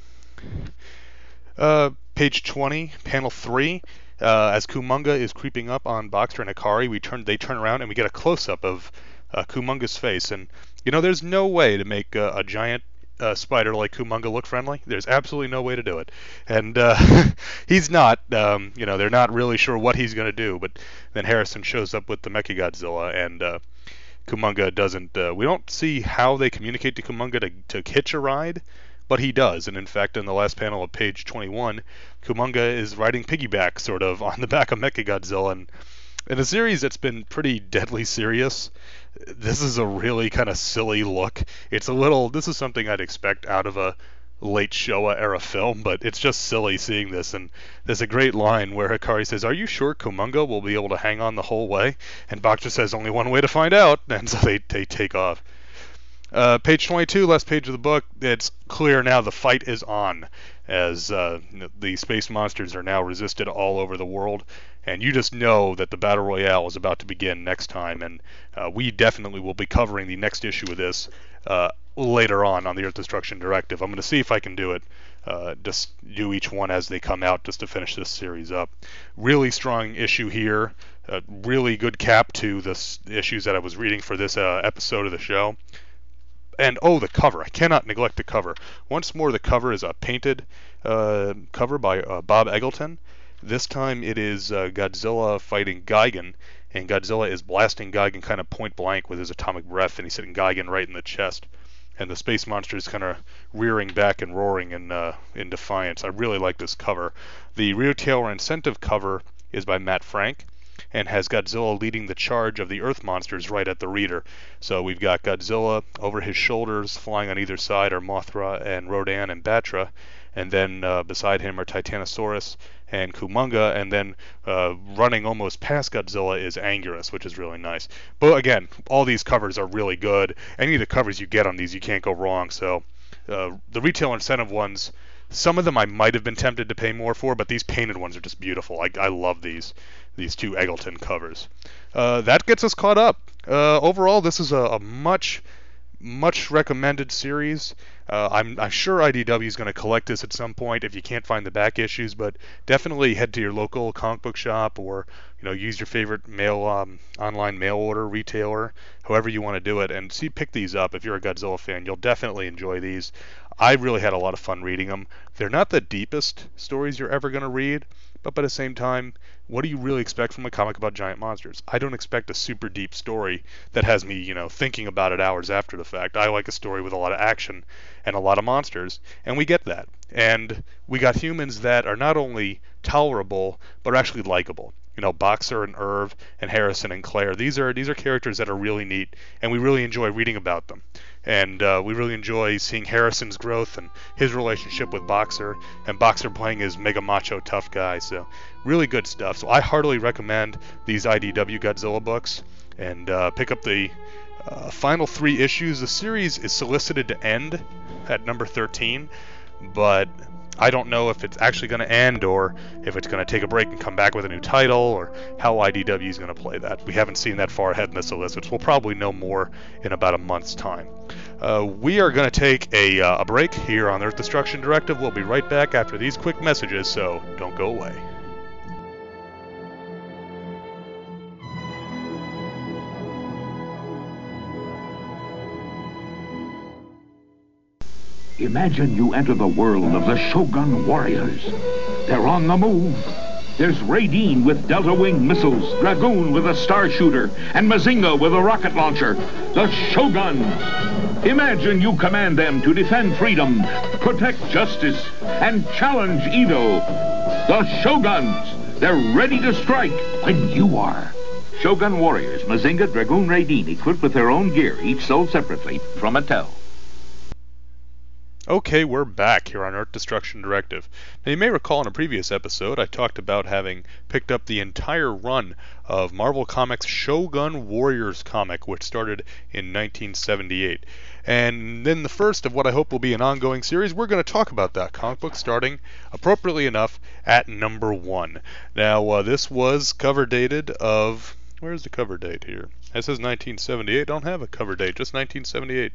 Uh, page 20, panel 3. Uh, as Kumonga is creeping up on Boxer and Hikari, we turn they turn around and we get a close up of uh, Kumonga's face. And you know, there's no way to make uh, a giant uh, spider like Kumonga look friendly. There's absolutely no way to do it, and uh, he's not. Um, you know, they're not really sure what he's going to do. But then Harrison shows up with the Mechagodzilla, and uh, Kumonga doesn't. Uh, we don't see how they communicate to Kumonga to, to hitch a ride, but he does. And in fact, in the last panel of page 21, Kumonga is riding piggyback, sort of, on the back of Mechagodzilla. And in a series that's been pretty deadly serious, this is a really kind of silly look. It's a little. This is something I'd expect out of a late Showa era film, but it's just silly seeing this. And there's a great line where Hikari says, "Are you sure Kumonga will be able to hang on the whole way?" And Boxer says, "Only one way to find out." And so they they take off. Uh, page 22, last page of the book. It's clear now the fight is on, as uh, the space monsters are now resisted all over the world, and you just know that the battle royale is about to begin next time. And uh, we definitely will be covering the next issue of this uh, later on on the Earth Destruction Directive. I'm going to see if I can do it. Uh, just do each one as they come out, just to finish this series up. Really strong issue here. A really good cap to the issues that I was reading for this uh, episode of the show and oh, the cover! I cannot neglect the cover. Once more, the cover is a painted uh, cover by uh, Bob Eggleton. This time it is uh, Godzilla fighting Gigan, and Godzilla is blasting Gigan kind of point blank with his atomic breath, and he's hitting Gigan right in the chest. And the space monster is kind of rearing back and roaring in uh, in defiance. I really like this cover. The retail incentive cover is by Matt Frank. And has Godzilla leading the charge of the Earth monsters right at the reader. So we've got Godzilla over his shoulders, flying on either side are Mothra and Rodan and Batra, and then uh, beside him are Titanosaurus and Kumonga, and then uh, running almost past Godzilla is Anguirus, which is really nice. But again, all these covers are really good. Any of the covers you get on these, you can't go wrong. So uh, the retail incentive ones, some of them I might have been tempted to pay more for, but these painted ones are just beautiful. I, I love these these two Eggleton covers. Uh, that gets us caught up. Uh, overall, this is a, a much much recommended series. Uh, I'm, I'm sure IDW is going to collect this at some point if you can't find the back issues, but definitely head to your local comic book shop or you know use your favorite mail um, online mail order retailer, however you want to do it, and see pick these up. If you're a Godzilla fan, you'll definitely enjoy these. I really had a lot of fun reading them. They're not the deepest stories you're ever going to read, but by the same time, what do you really expect from a comic about giant monsters? I don't expect a super deep story that has me, you know, thinking about it hours after the fact. I like a story with a lot of action and a lot of monsters, and we get that. And we got humans that are not only tolerable, but are actually likable you know Boxer and Irv and Harrison and Claire. These are these are characters that are really neat, and we really enjoy reading about them. And uh, we really enjoy seeing Harrison's growth and his relationship with Boxer, and Boxer playing his mega macho tough guy. So really good stuff. So I heartily recommend these IDW Godzilla books, and uh, pick up the uh, final three issues. The series is solicited to end at number 13, but I don't know if it's actually going to end or if it's going to take a break and come back with a new title or how IDW is going to play that. We haven't seen that far ahead in the solicits. We'll probably know more in about a month's time. Uh, we are going to take a, uh, a break here on Earth Destruction Directive. We'll be right back after these quick messages, so don't go away. Imagine you enter the world of the Shogun warriors. They're on the move. There's Raydeen with Delta Wing missiles, Dragun with a star shooter, and Mazinga with a rocket launcher. The Shoguns. Imagine you command them to defend freedom, protect justice, and challenge evil. The Shoguns. They're ready to strike when you are. Shogun Warriors, Mazinga, Dragun, Raydeen, equipped with their own gear, each sold separately from Mattel. Okay, we're back here on Earth Destruction Directive. Now, you may recall in a previous episode I talked about having picked up the entire run of Marvel Comics' Shogun Warriors comic, which started in 1978. And then the first of what I hope will be an ongoing series, we're going to talk about that comic book starting, appropriately enough, at number one. Now, uh, this was cover dated of. Where's the cover date here? It says 1978. Don't have a cover date, just 1978.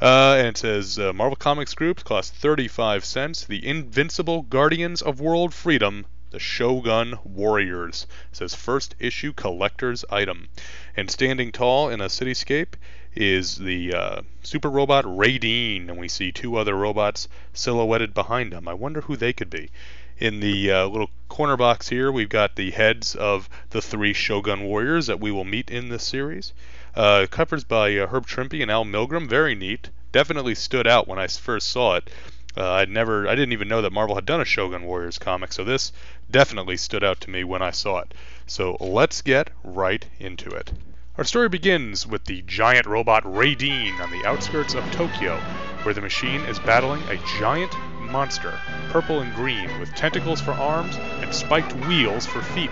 Uh, and it says uh, Marvel Comics Group cost 35 cents. The Invincible Guardians of World Freedom, the Shogun Warriors. It says first issue collector's item. And standing tall in a cityscape is the uh, super robot Raydeen, and we see two other robots silhouetted behind him. I wonder who they could be. In the uh, little corner box here, we've got the heads of the three Shogun warriors that we will meet in this series. Uh, covers by uh, Herb Trimpe and Al Milgrom, very neat. Definitely stood out when I first saw it. Uh, I'd never, I didn't even know that Marvel had done a Shogun Warriors comic, so this definitely stood out to me when I saw it. So let's get right into it. Our story begins with the giant robot Raydeen on the outskirts of Tokyo, where the machine is battling a giant monster, purple and green, with tentacles for arms and spiked wheels for feet.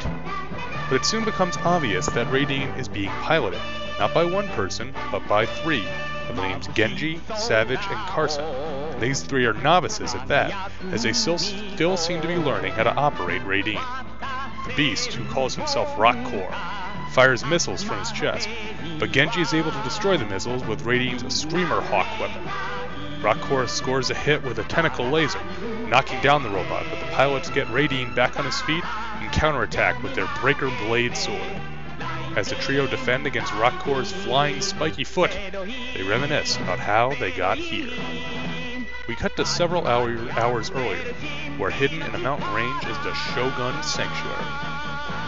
But it soon becomes obvious that Raydeen is being piloted, not by one person, but by three, of the names Genji, Savage, and Carson. And these three are novices at that, as they still, still seem to be learning how to operate Raydeen. The beast, who calls himself Rokkor, fires missiles from his chest, but Genji is able to destroy the missiles with Raydeen's Screamer Hawk weapon. Rokkor scores a hit with a tentacle laser, knocking down the robot, but the pilots get Raydeen back on his feet and counterattack with their Breaker Blade sword. As the trio defend against Rokkor's flying spiky foot, they reminisce about how they got here. We cut to several hour, hours earlier, where hidden in a mountain range is the Shogun Sanctuary.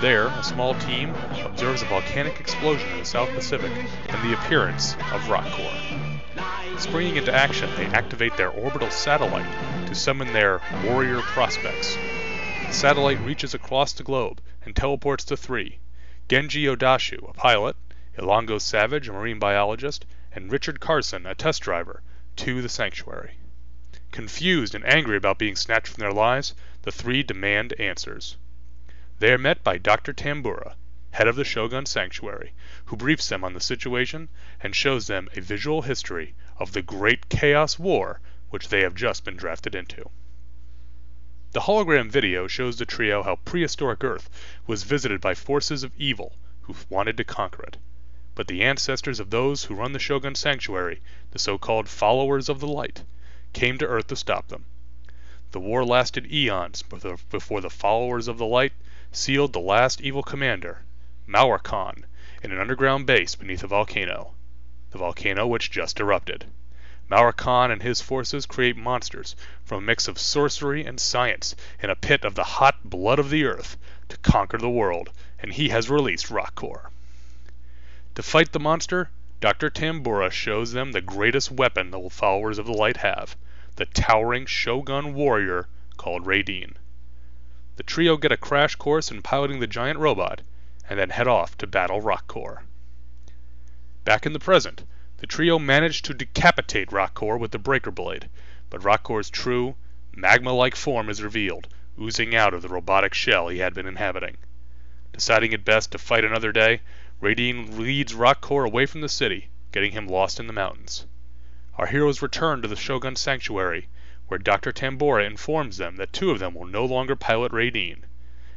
There, a small team observes a volcanic explosion in the South Pacific and the appearance of Rokkor. Springing into action, they activate their orbital satellite to summon their warrior prospects. The satellite reaches across the globe and teleports to three Genji Odashu, a pilot, Ilongo Savage, a marine biologist, and Richard Carson, a test driver, to the sanctuary. Confused and angry about being snatched from their lives, the three demand answers. They are met by Dr. Tambura, head of the Shogun Sanctuary, who briefs them on the situation and shows them a visual history of the Great Chaos War which they have just been drafted into. The hologram video shows the trio how prehistoric Earth was visited by forces of evil who wanted to conquer it. But the ancestors of those who run the Shogun Sanctuary, the so-called Followers of the Light, came to Earth to stop them. The war lasted eons before the Followers of the Light sealed the last evil commander, Mauer in an underground base beneath a volcano. The volcano which just erupted. Khan and his forces create monsters from a mix of sorcery and science in a pit of the hot blood of the earth to conquer the world, and he has released Rokkor. To fight the monster, Dr. Tambura shows them the greatest weapon the followers of the light have, the towering Shogun warrior called Raideen. The trio get a crash course in piloting the giant robot, and then head off to battle Rokkor. Back in the present, the trio manage to decapitate Rokkor with the breaker blade, but Rokkor's true, magma-like form is revealed, oozing out of the robotic shell he had been inhabiting. Deciding it best to fight another day, Raideen leads Rokkor away from the city, getting him lost in the mountains. Our heroes return to the Shogun Sanctuary, where Dr. Tambura informs them that two of them will no longer pilot Raideen,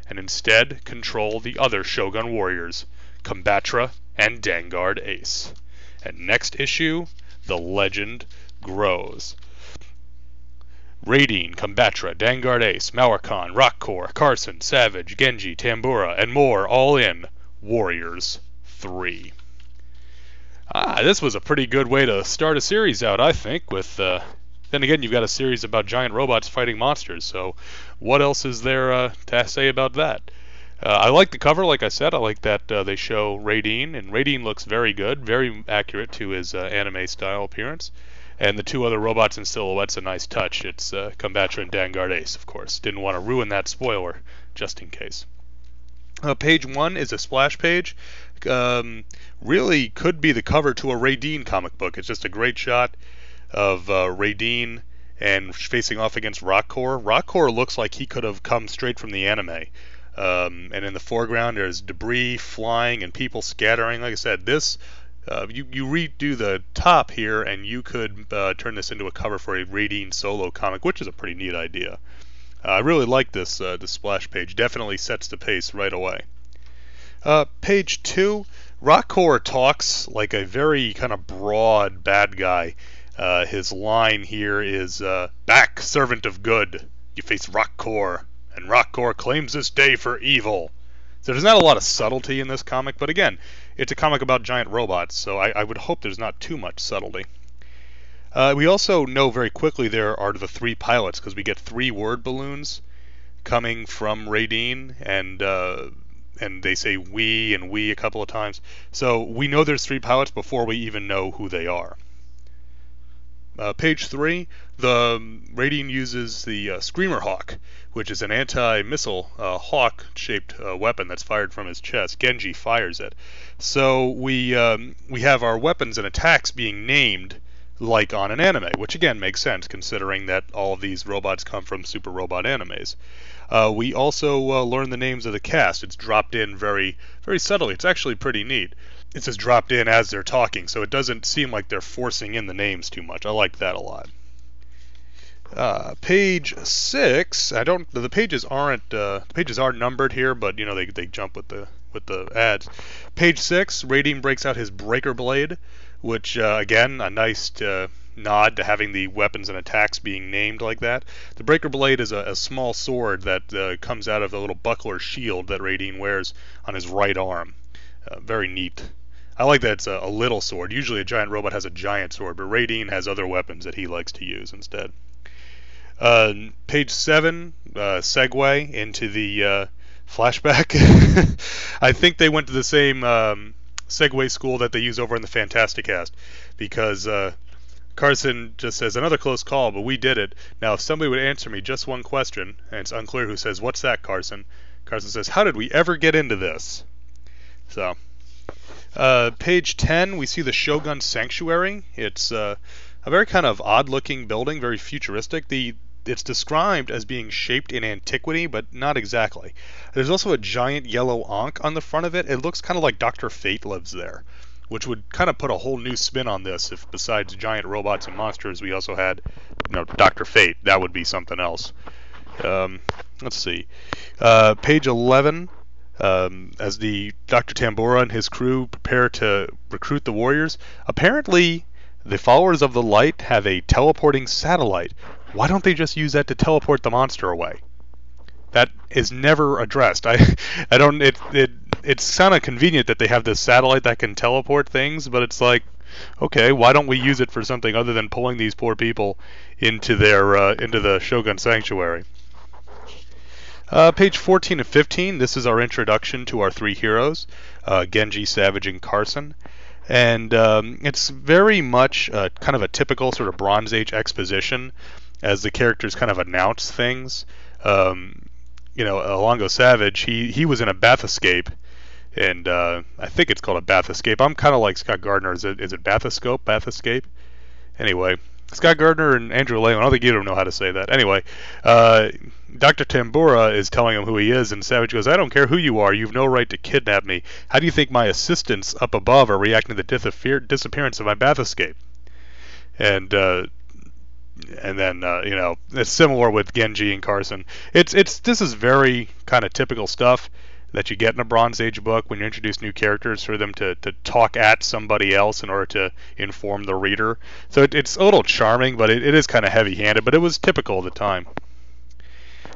and instead control the other Shogun warriors, Combatra and Dangard Ace. And next issue, the legend grows. Raideen, Combatra, Dangard Ace, Mauer Khan, Rokkor, Carson, Savage, Genji, Tambura, and more all in Warriors 3. Ah, this was a pretty good way to start a series out, I think, with uh, then again, you've got a series about giant robots fighting monsters, so what else is there uh, to say about that? Uh, I like the cover, like I said. I like that uh, they show Raideen, and Raideen looks very good, very accurate to his uh, anime style appearance. And the two other robots in silhouette's a nice touch. It's uh, Combatra and Dangard Ace, of course. Didn't want to ruin that spoiler, just in case. Uh, page one is a splash page. Um, really could be the cover to a Raideen comic book. It's just a great shot of uh, Raideen and facing off against Rokkor. Rokkor looks like he could have come straight from the anime. Um, and in the foreground, there's debris flying and people scattering. Like I said, this uh, you you redo the top here, and you could uh, turn this into a cover for a Raideen solo comic, which is a pretty neat idea. Uh, I really like this uh, splash page. Definitely sets the pace right away. Uh, page two, Rokkor talks like a very kind of broad bad guy. Uh, his line here is "Back, servant of good! You face Rockcore, and Rokkor claims this day for evil." So there's not a lot of subtlety in this comic, but again, it's a comic about giant robots, so I, I would hope there's not too much subtlety. Uh, we also know very quickly there are the three pilots because we get three word balloons coming from Raideen, and uh, and they say we and we a couple of times. So we know there's three pilots before we even know who they are. Uh, page three, the um, uses the uh, Screamer Hawk, which is an anti-missile uh, hawk-shaped uh, weapon that's fired from his chest. Genji fires it. So we um, we have our weapons and attacks being named like on an anime, which again makes sense considering that all of these robots come from Super Robot animes. Uh, we also uh, learn the names of the cast. It's dropped in very, very subtly. It's actually pretty neat. It's just dropped in as they're talking, so it doesn't seem like they're forcing in the names too much. I like that a lot. Uh, page six. I don't. The pages aren't. Uh, pages aren't numbered here, but you know they they jump with the with the ads. Page six. Raideen breaks out his breaker blade, which uh, again a nice uh, nod to having the weapons and attacks being named like that. The breaker blade is a, a small sword that uh, comes out of the little buckler shield that Raideen wears on his right arm. Very neat. I like that it's a, a, little sword. Usually a giant robot has a giant sword, but Raideen has other weapons that he likes to use instead. Uh, page seven, uh, segue into the flashback. I think they went to the same um, segue school that they use over in the Fantasticast because uh, Carson just says another close call, but we did it. Now, if somebody would answer me just one question, and it's unclear who says, "What's that, Carson?" Carson says, "How did we ever get into this?" So, uh, page 10, we see the Shogun Sanctuary. It's uh, a very kind of odd-looking building, very futuristic. The it's described as being shaped in antiquity, but not exactly. There's also a giant yellow ankh on the front of it. It looks kind of like Doctor Fate lives there, which would kind of put a whole new spin on this. If besides giant robots and monsters, we also had, you know, Doctor Fate, that would be something else. Um, let's see, uh, page 11. Um, as the Dr. Tambura and his crew prepare to recruit the warriors, apparently the followers of the light have a teleporting satellite. Why don't they just use that to teleport the monster away? That is never addressed. I, I don't. It, it, it's kind of convenient that they have this satellite that can teleport things, but it's like, okay, why don't we use it for something other than pulling these poor people into their uh, into the Shogun Sanctuary? Uh, page 14 and 15, this is our introduction to our three heroes, uh, Genji, Savage, and Carson. And um, it's very much uh, kind of a typical sort of Bronze Age exposition as the characters kind of announce things. Um, you know, Ilongo Savage, he, he was in a bath escape, and uh, I think it's called a bath escape. I'm kind of like Scott Gardner. Is it is it bathoscope, bath escape? Anyway, Scott Gardner and Andrew Lehman. I don't think of them know how to say that. Anyway, uh, Dr. Tambura is telling him who he is, and Savage goes, I don't care who you are. You've no right to kidnap me. How do you think my assistants up above are reacting to the disappearance of my bath escape? And, uh, and then uh, you know it's similar with Genji and Carson. It's it's this is very kind of typical stuff that you get in a Bronze Age book when you introduce new characters for them to, to talk at somebody else in order to inform the reader. So it, it's a little charming, but it, it is kind of heavy handed, but it was typical of the time.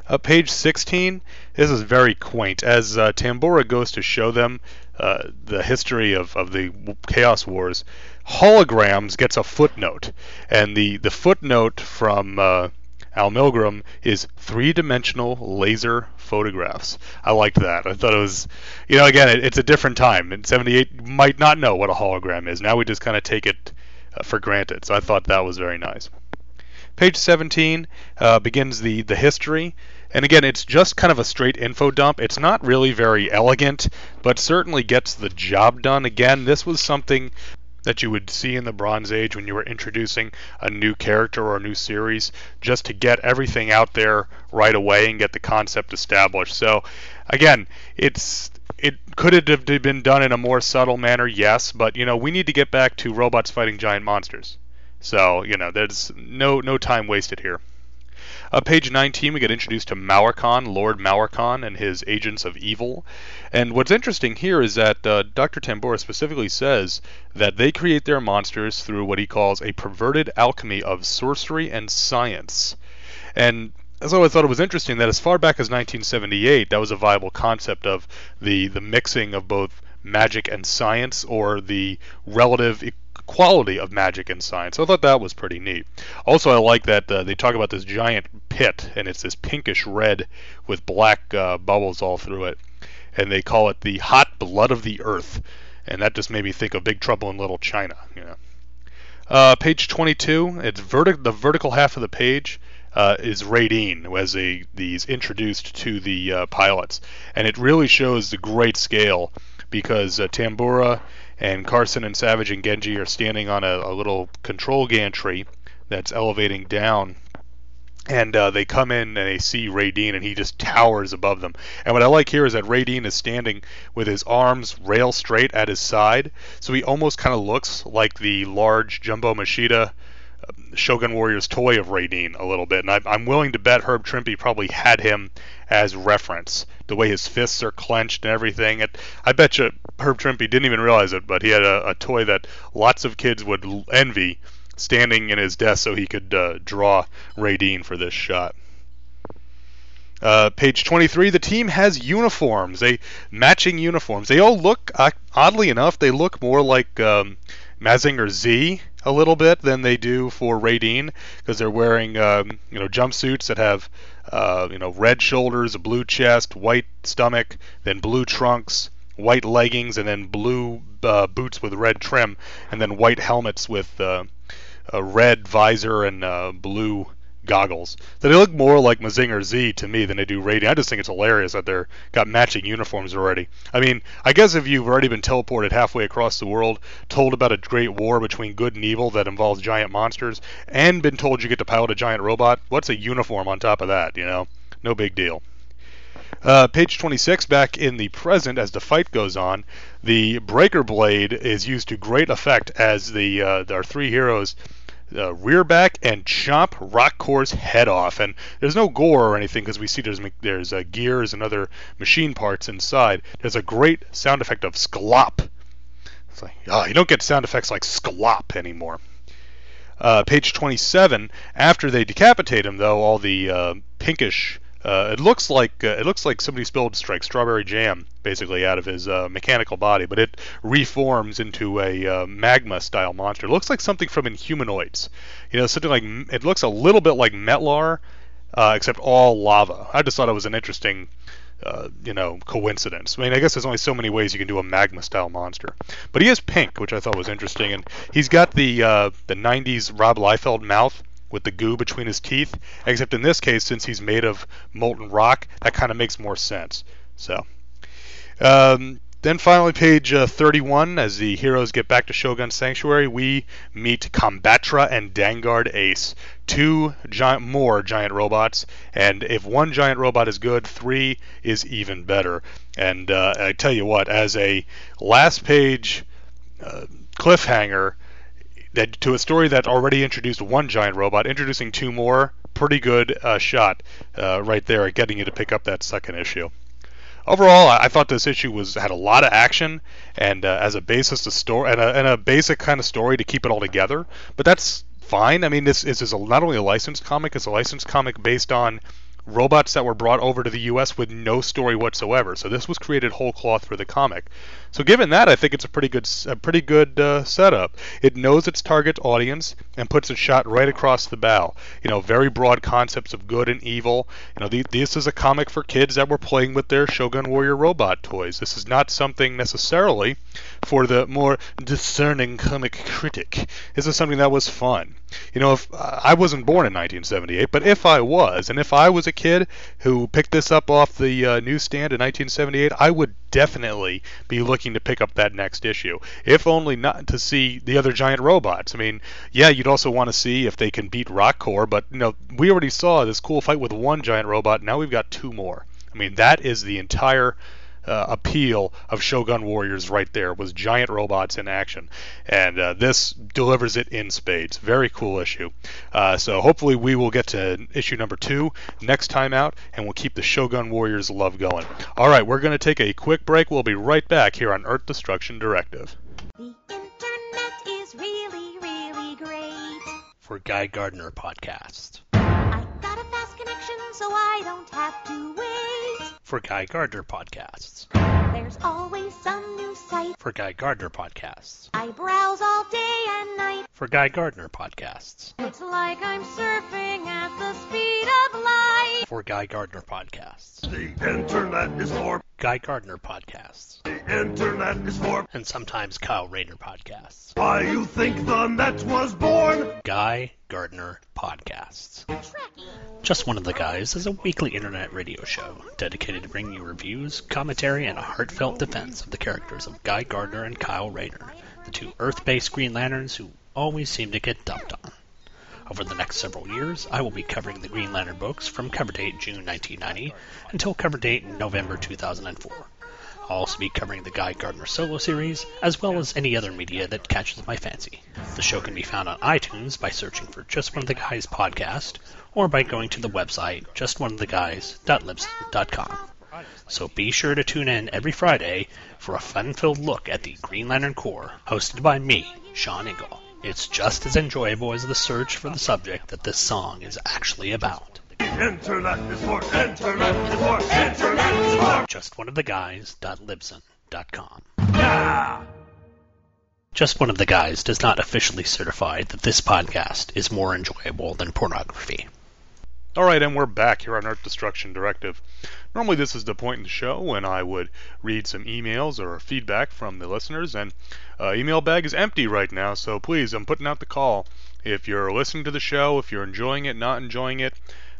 Uh, page 16, this is very quaint. As uh, Tambura goes to show them uh, the history of, of the Chaos Wars, Holograms gets a footnote. And the, the footnote from uh, Al Milgrom is three dimensional laser photographs. I liked that. I thought it was, you know, again, it, it's a different time. In 78, might not know what a hologram is. Now we just kind of take it uh, for granted. So I thought that was very nice. Page 17 uh, begins the, the history. And again, it's just kind of a straight info dump. It's not really very elegant, but certainly gets the job done. Again, this was something that you would see in the Bronze Age when you were introducing a new character or a new series, just to get everything out there right away and get the concept established. So, again, it's it could have been done in a more subtle manner, yes, but you know we need to get back to robots fighting giant monsters. So you know there's no no time wasted here. Uh, page 19, we get introduced to Maurkon, Lord Maurkon, and his agents of evil. And what's interesting here is that uh, Dr. Tambura specifically says that they create their monsters through what he calls a perverted alchemy of sorcery and science. And so I thought it was interesting that as far back as 1978, that was a viable concept of the, the mixing of both magic and science, or the relative quality of magic and science. So I thought that was pretty neat. Also, I like that uh, they talk about this giant pit, and it's this pinkish red with black uh, bubbles all through it, and they call it the hot blood of the earth, and that just made me think of Big Trouble in Little China. You know. Uh, page 22. It's vertic- the vertical half of the page. Uh, is Raideen as a these introduced to the uh, pilots, and it really shows the great scale because uh, Tambura and Carson and Savage and Genji are standing on a, a little control gantry that's elevating down. And uh, they come in and they see Raideen, and he just towers above them. And what I like here is that Raideen is standing with his arms rail straight at his side, so he almost kind of looks like the large Jumbo Machinder Shogun Warriors toy of Raideen a little bit, and I, am willing to bet Herb Trimpe probably had him as reference. The way his fists are clenched and everything. It, I bet you Herb Trimpe didn't even realize it, but he had a, a toy that lots of kids would envy standing in his desk so he could uh, draw Raideen for this shot. Uh, page 23, the team has uniforms, they matching uniforms. They all look, uh, oddly enough, they look more like um, Mazinger Z a little bit than they do for Raideen because they're wearing um, you know jumpsuits that have uh, you know red shoulders, a blue chest, white stomach, then blue trunks, white leggings, and then blue uh, boots with red trim, and then white helmets with uh, a red visor and uh, blue goggles. They look more like Mazinger Z to me than they do Raideen. I just think it's hilarious that they're got matching uniforms already. I mean, I guess if you've already been teleported halfway across the world, told about a great war between good and evil that involves giant monsters, and been told you get to pilot a giant robot, what's a uniform on top of that? You know, no big deal. Uh, page 26, back in the present, as the fight goes on, the breaker blade is used to great effect as the uh, our three heroes uh, rear back and chomp Rokkor's head off. And there's no gore or anything because we see there's there's uh, gears and other machine parts inside. There's a great sound effect of sklop. It's like oh, you don't get sound effects like sklop anymore. Uh, page 27. After they decapitate him, though, all the uh, pinkish uh, it looks like uh, it looks like somebody spilled strawberry jam basically out of his uh, mechanical body, but it reforms into a uh, magma style monster. It looks like something from Inhumanoids. You know, something like it looks a little bit like Metlar, uh, except all lava. I just thought it was an interesting. Uh, you know, coincidence. I mean, I guess there's only so many ways you can do a magma style monster. But he is pink, which I thought was interesting, and he's got the the 90s Rob Liefeld mouth with the goo between his teeth. Except in this case, since he's made of molten rock, that kind of makes more sense. So, um, then finally, page uh, 31, as the heroes get back to Shogun Sanctuary, we meet Combatra and Dangard Ace, two giant, more giant robots. And if one giant robot is good, three is even better. And uh, I tell you what, as a last page uh, cliffhanger, that to a story that already introduced one giant robot, introducing two more, pretty good uh, shot uh, right there at getting you to pick up that second issue. Overall, I thought this issue was had a lot of action and uh, as a basis to story and a, and a basic kind of story to keep it all together. But that's fine. I mean, this, this is a, not only a licensed comic; it's a licensed comic based on robots that were brought over to the U.S. with no story whatsoever. So this was created whole cloth for the comic. So given that, I think it's a pretty good, a pretty good uh, setup. It knows its target audience and puts its shot right across the bow. You know, very broad concepts of good and evil. You know, the, this is a comic for kids that were playing with their Shogun Warrior robot toys. This is not something necessarily for the more discerning comic critic. This is something that was fun. You know, if uh, I wasn't born in 1978, but if I was, and if I was a kid who picked this up off the uh, newsstand in 1978, I would definitely be looking to pick up that next issue, if only not to see the other giant robots. I mean, yeah, you'd also want to see if they can beat Rokkor, but you know, we already saw this cool fight with one giant robot. Now we've got two more. I mean, that is the entire uh, appeal of Shogun Warriors right there was giant robots in action, and uh, this delivers it in spades. Very cool issue. Uh, so hopefully we will get to issue number two next time out, and we'll keep the Shogun Warriors love going. All right, we're going to take a quick break. We'll be right back here on Earth Destruction Directive. The internet is really, really great. For Guy Gardner Podcast. I got a fast connection, so I don't have to wait. For Guy Gardner Podcasts. There's always some new site. For Guy Gardner Podcasts. I browse all day and night. For Guy Gardner Podcasts. It's like I'm surfing at the speed of light. For Guy Gardner Podcasts. The internet is for Guy Gardner Podcasts. The internet is for And sometimes Kyle Rayner Podcasts. Why you think the net was born? Guy Gardner Podcasts. Trekkie. Just One of the Guys is a weekly internet radio show dedicated to bringing you reviews, commentary, and a heartfelt defense of the characters of Guy Gardner and Kyle Rayner, the two Earth based Green Lanterns who always seem to get dumped on. Over the next several years, I will be covering the Green Lantern books from cover date June 1990 until cover date November 2004. I'll also be covering the Guy Gardner solo series, as well as any other media that catches my fancy. The show can be found on iTunes by searching for Just One of the Guys podcast, or by going to the website justoneoftheguys.libsyn.com. So be sure to tune in every Friday for a fun-filled look at the Green Lantern Corps, hosted by me, Sean Engel. It's just as enjoyable as the search for the subject that this song is actually about. Internet is for internet is for internet is for Just one of the yeah. Just one of the guys does not officially certify that this podcast is more enjoyable than pornography. All right, and we're back here on Earth Destruction Directive. Normally, this is the point in the show when I would read some emails or feedback from the listeners, and uh, email bag is empty right now. So please, I'm putting out the call. If you're listening to the show, if you're enjoying it, not enjoying it,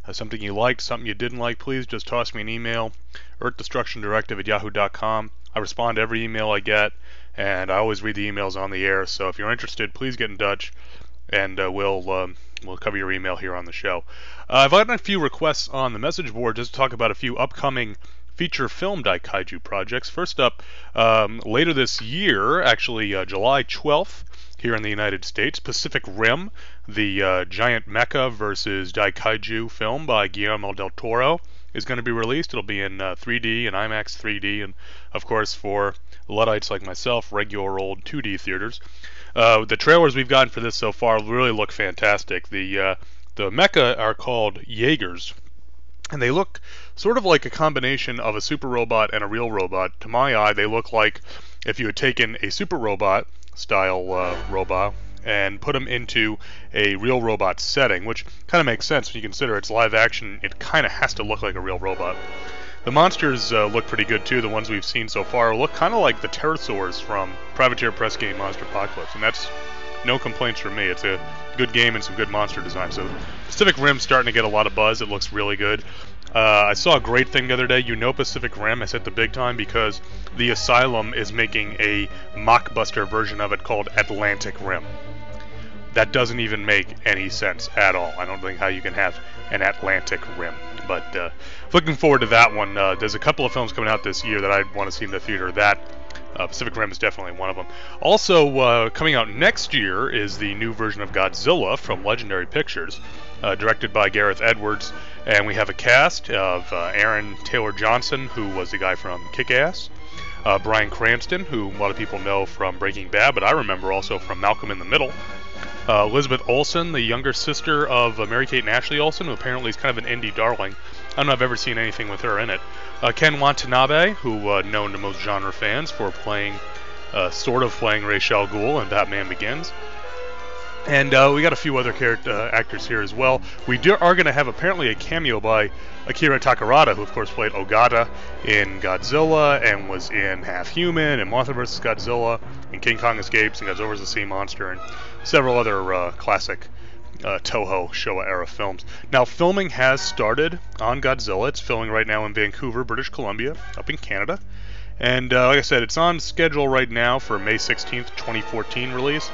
uh, something you liked, something you didn't like, please just toss me an email, earthdestructiondirective at yahoo.com. I respond to every email I get, and I always read the emails on the air. So if you're interested, please get in touch, and uh, we'll um, we'll cover your email here on the show. Uh, I've gotten a few requests on the message board just to talk about a few upcoming feature film Daikaiju projects. First up, um, later this year, actually uh, July 12th, here in the United States, Pacific Rim, the uh, giant mecha versus Daikaiju film by Guillermo del Toro is going to be released. It'll be in uh, 3D and IMAX 3D, and of course for Luddites like myself, regular old 2D theaters. Uh, the trailers we've gotten for this so far really look fantastic. The uh, the mecha are called Jaegers, and they look sort of like a combination of a super robot and a real robot. To my eye, they look like if you had taken a super robot style uh, robot and put them into a real robot setting, which kind of makes sense when you consider it's live action. It kind of has to look like a real robot. The monsters uh, look pretty good too. The ones we've seen so far look kind of like the pterosaurs from Privateer Press Game Monster Apocalypse, and that's no complaints from me. It's a good game and some good monster design. So Pacific Rim's starting to get a lot of buzz. It looks really good. Uh, I saw a great thing the other day. You know Pacific Rim has hit the big time because the Asylum is making a mockbuster version of it called Atlantic Rim. That doesn't even make any sense at all. I don't think how you can have an Atlantic Rim. But uh, looking forward to that one. Uh, there's a couple of films coming out this year that I want to see in the theater. That uh, Pacific Rim is definitely one of them. Also, uh, coming out next year is the new version of Godzilla from Legendary Pictures, uh, directed by Gareth Edwards. And we have a cast of uh, Aaron Taylor Johnson, who was the guy from Kick Ass, uh, Bryan Cranston, who a lot of people know from Breaking Bad, but I remember also from Malcolm in the Middle. Uh, Elizabeth Olsen, the younger sister of Mary Kate and Ashley Olsen, who apparently is kind of an indie darling. I don't know if I've ever seen anything with her in it. Uh, Ken Watanabe, who uh, known to most genre fans for playing, uh, sort of playing Ra's al in Batman Begins. And uh, we got a few other character, uh, actors here as well. We do, are going to have apparently a cameo by Akira Takarada, who of course played Ogata in Godzilla and was in Half Human and Mothra vs. Godzilla and King Kong Escapes and Godzilla vs. the Sea Monster and several other uh, classic uh, Toho Showa era films. Now, filming has started on Godzilla. It's filming right now in Vancouver, British Columbia, up in Canada. And uh, like I said, it's on schedule right now for May 16th, 2014 release.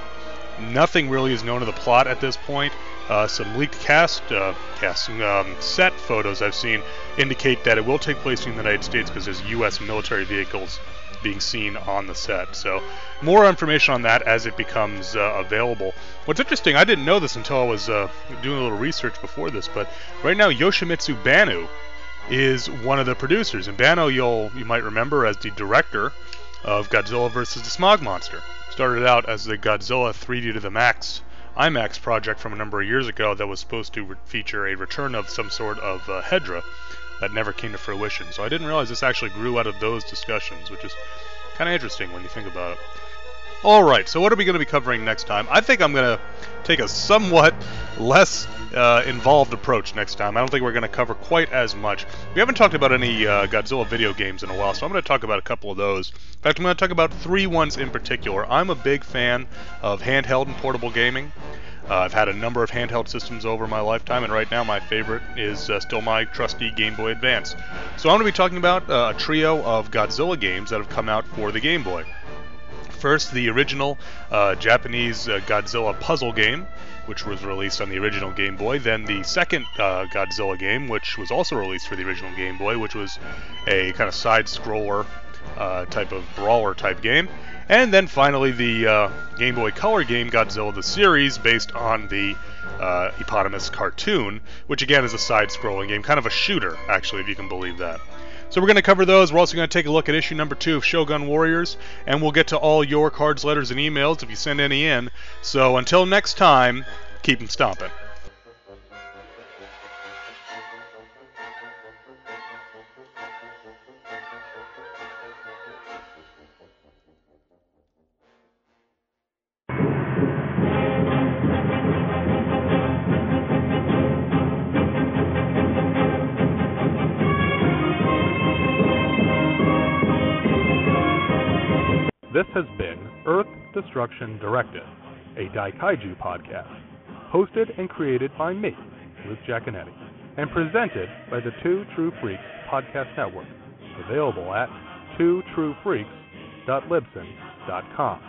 Nothing really is known of the plot at this point. Uh, some leaked cast, uh, cast um, set photos I've seen indicate that it will take place in the United States because there's U.S. military vehicles being seen on the set. So more information on that as it becomes uh, available. What's interesting, I didn't know this until I was uh, doing a little research before this, but right now Yoshimitsu Banno is one of the producers, and Banno you'll you might remember as the director of Godzilla vs. the Smog Monster. Started out as the Godzilla 3D to the Max IMAX project from a number of years ago that was supposed to re- feature a return of some sort of uh, Hedorah that never came to fruition. So I didn't realize this actually grew out of those discussions, which is kind of interesting when you think about it. Alright, so what are we going to be covering next time? I think I'm going to take a somewhat less uh, involved approach next time. I don't think we're going to cover quite as much. We haven't talked about any uh, Godzilla video games in a while, so I'm going to talk about a couple of those. In fact, I'm going to talk about three ones in particular. I'm a big fan of handheld and portable gaming. Uh, I've had a number of handheld systems over my lifetime, and right now my favorite is uh, still my trusty Game Boy Advance. So I'm going to be talking about uh, a trio of Godzilla games that have come out for the Game Boy. First, the original uh, Japanese uh, Godzilla puzzle game, which was released on the original Game Boy. Then the second uh, Godzilla game, which was also released for the original Game Boy, which was a kind of side scroller type of brawler type game. And then finally the uh, Game Boy Color game Godzilla the Series, based on the uh, eponymous cartoon, which again is a side scrolling game, kind of a shooter, actually, if you can believe that. So we're going to cover those. We're also going to take a look at issue number two of Shogun Warriors, and we'll get to all your cards, letters, and emails if you send any in. So until next time, keep them stomping. This has been Earth Destruction Directive, a Daikaiju podcast. hosted and created by me, Luke Giaconetti, and presented by the Two True Freaks Podcast Network, available at twotruefreaks.libsyn.com.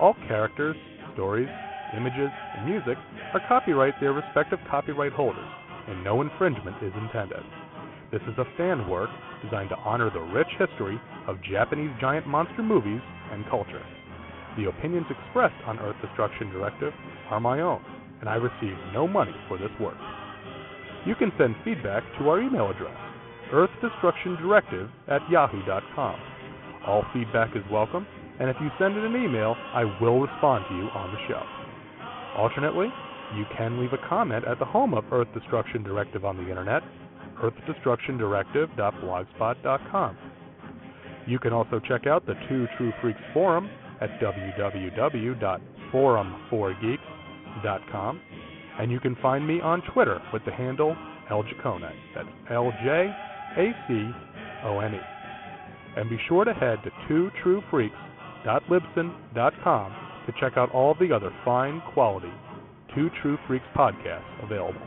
All characters, stories, images, and music are copyright their respective copyright holders, and no infringement is intended. This is a fan work designed to honor the rich history of Japanese giant monster movies and culture. The opinions expressed on Earth Destruction Directive are my own, and I receive no money for this work. You can send feedback to our email address, earthdestructiondirective at yahoo.com. All feedback is welcome, and if you send in an email, I will respond to you on the show. Alternately, you can leave a comment at the home of Earth Destruction Directive on the internet, earthdestructiondirective.blogspot.com. You can also check out the Two True Freaks forum at www.forum4geeks.com, and you can find me on Twitter with the handle Ljacone. That's L-J-A-C-O-N-E. And be sure to head to twotruefreaks.libsyn.com to check out all the other fine quality Two True Freaks podcasts available.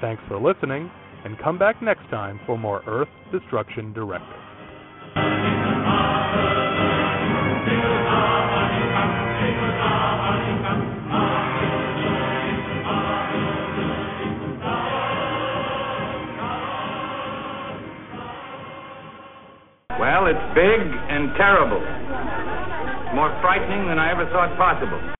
Thanks for listening, and come back next time for more Earth Destruction Directive. Well, it's big and terrible. More frightening than I ever thought possible.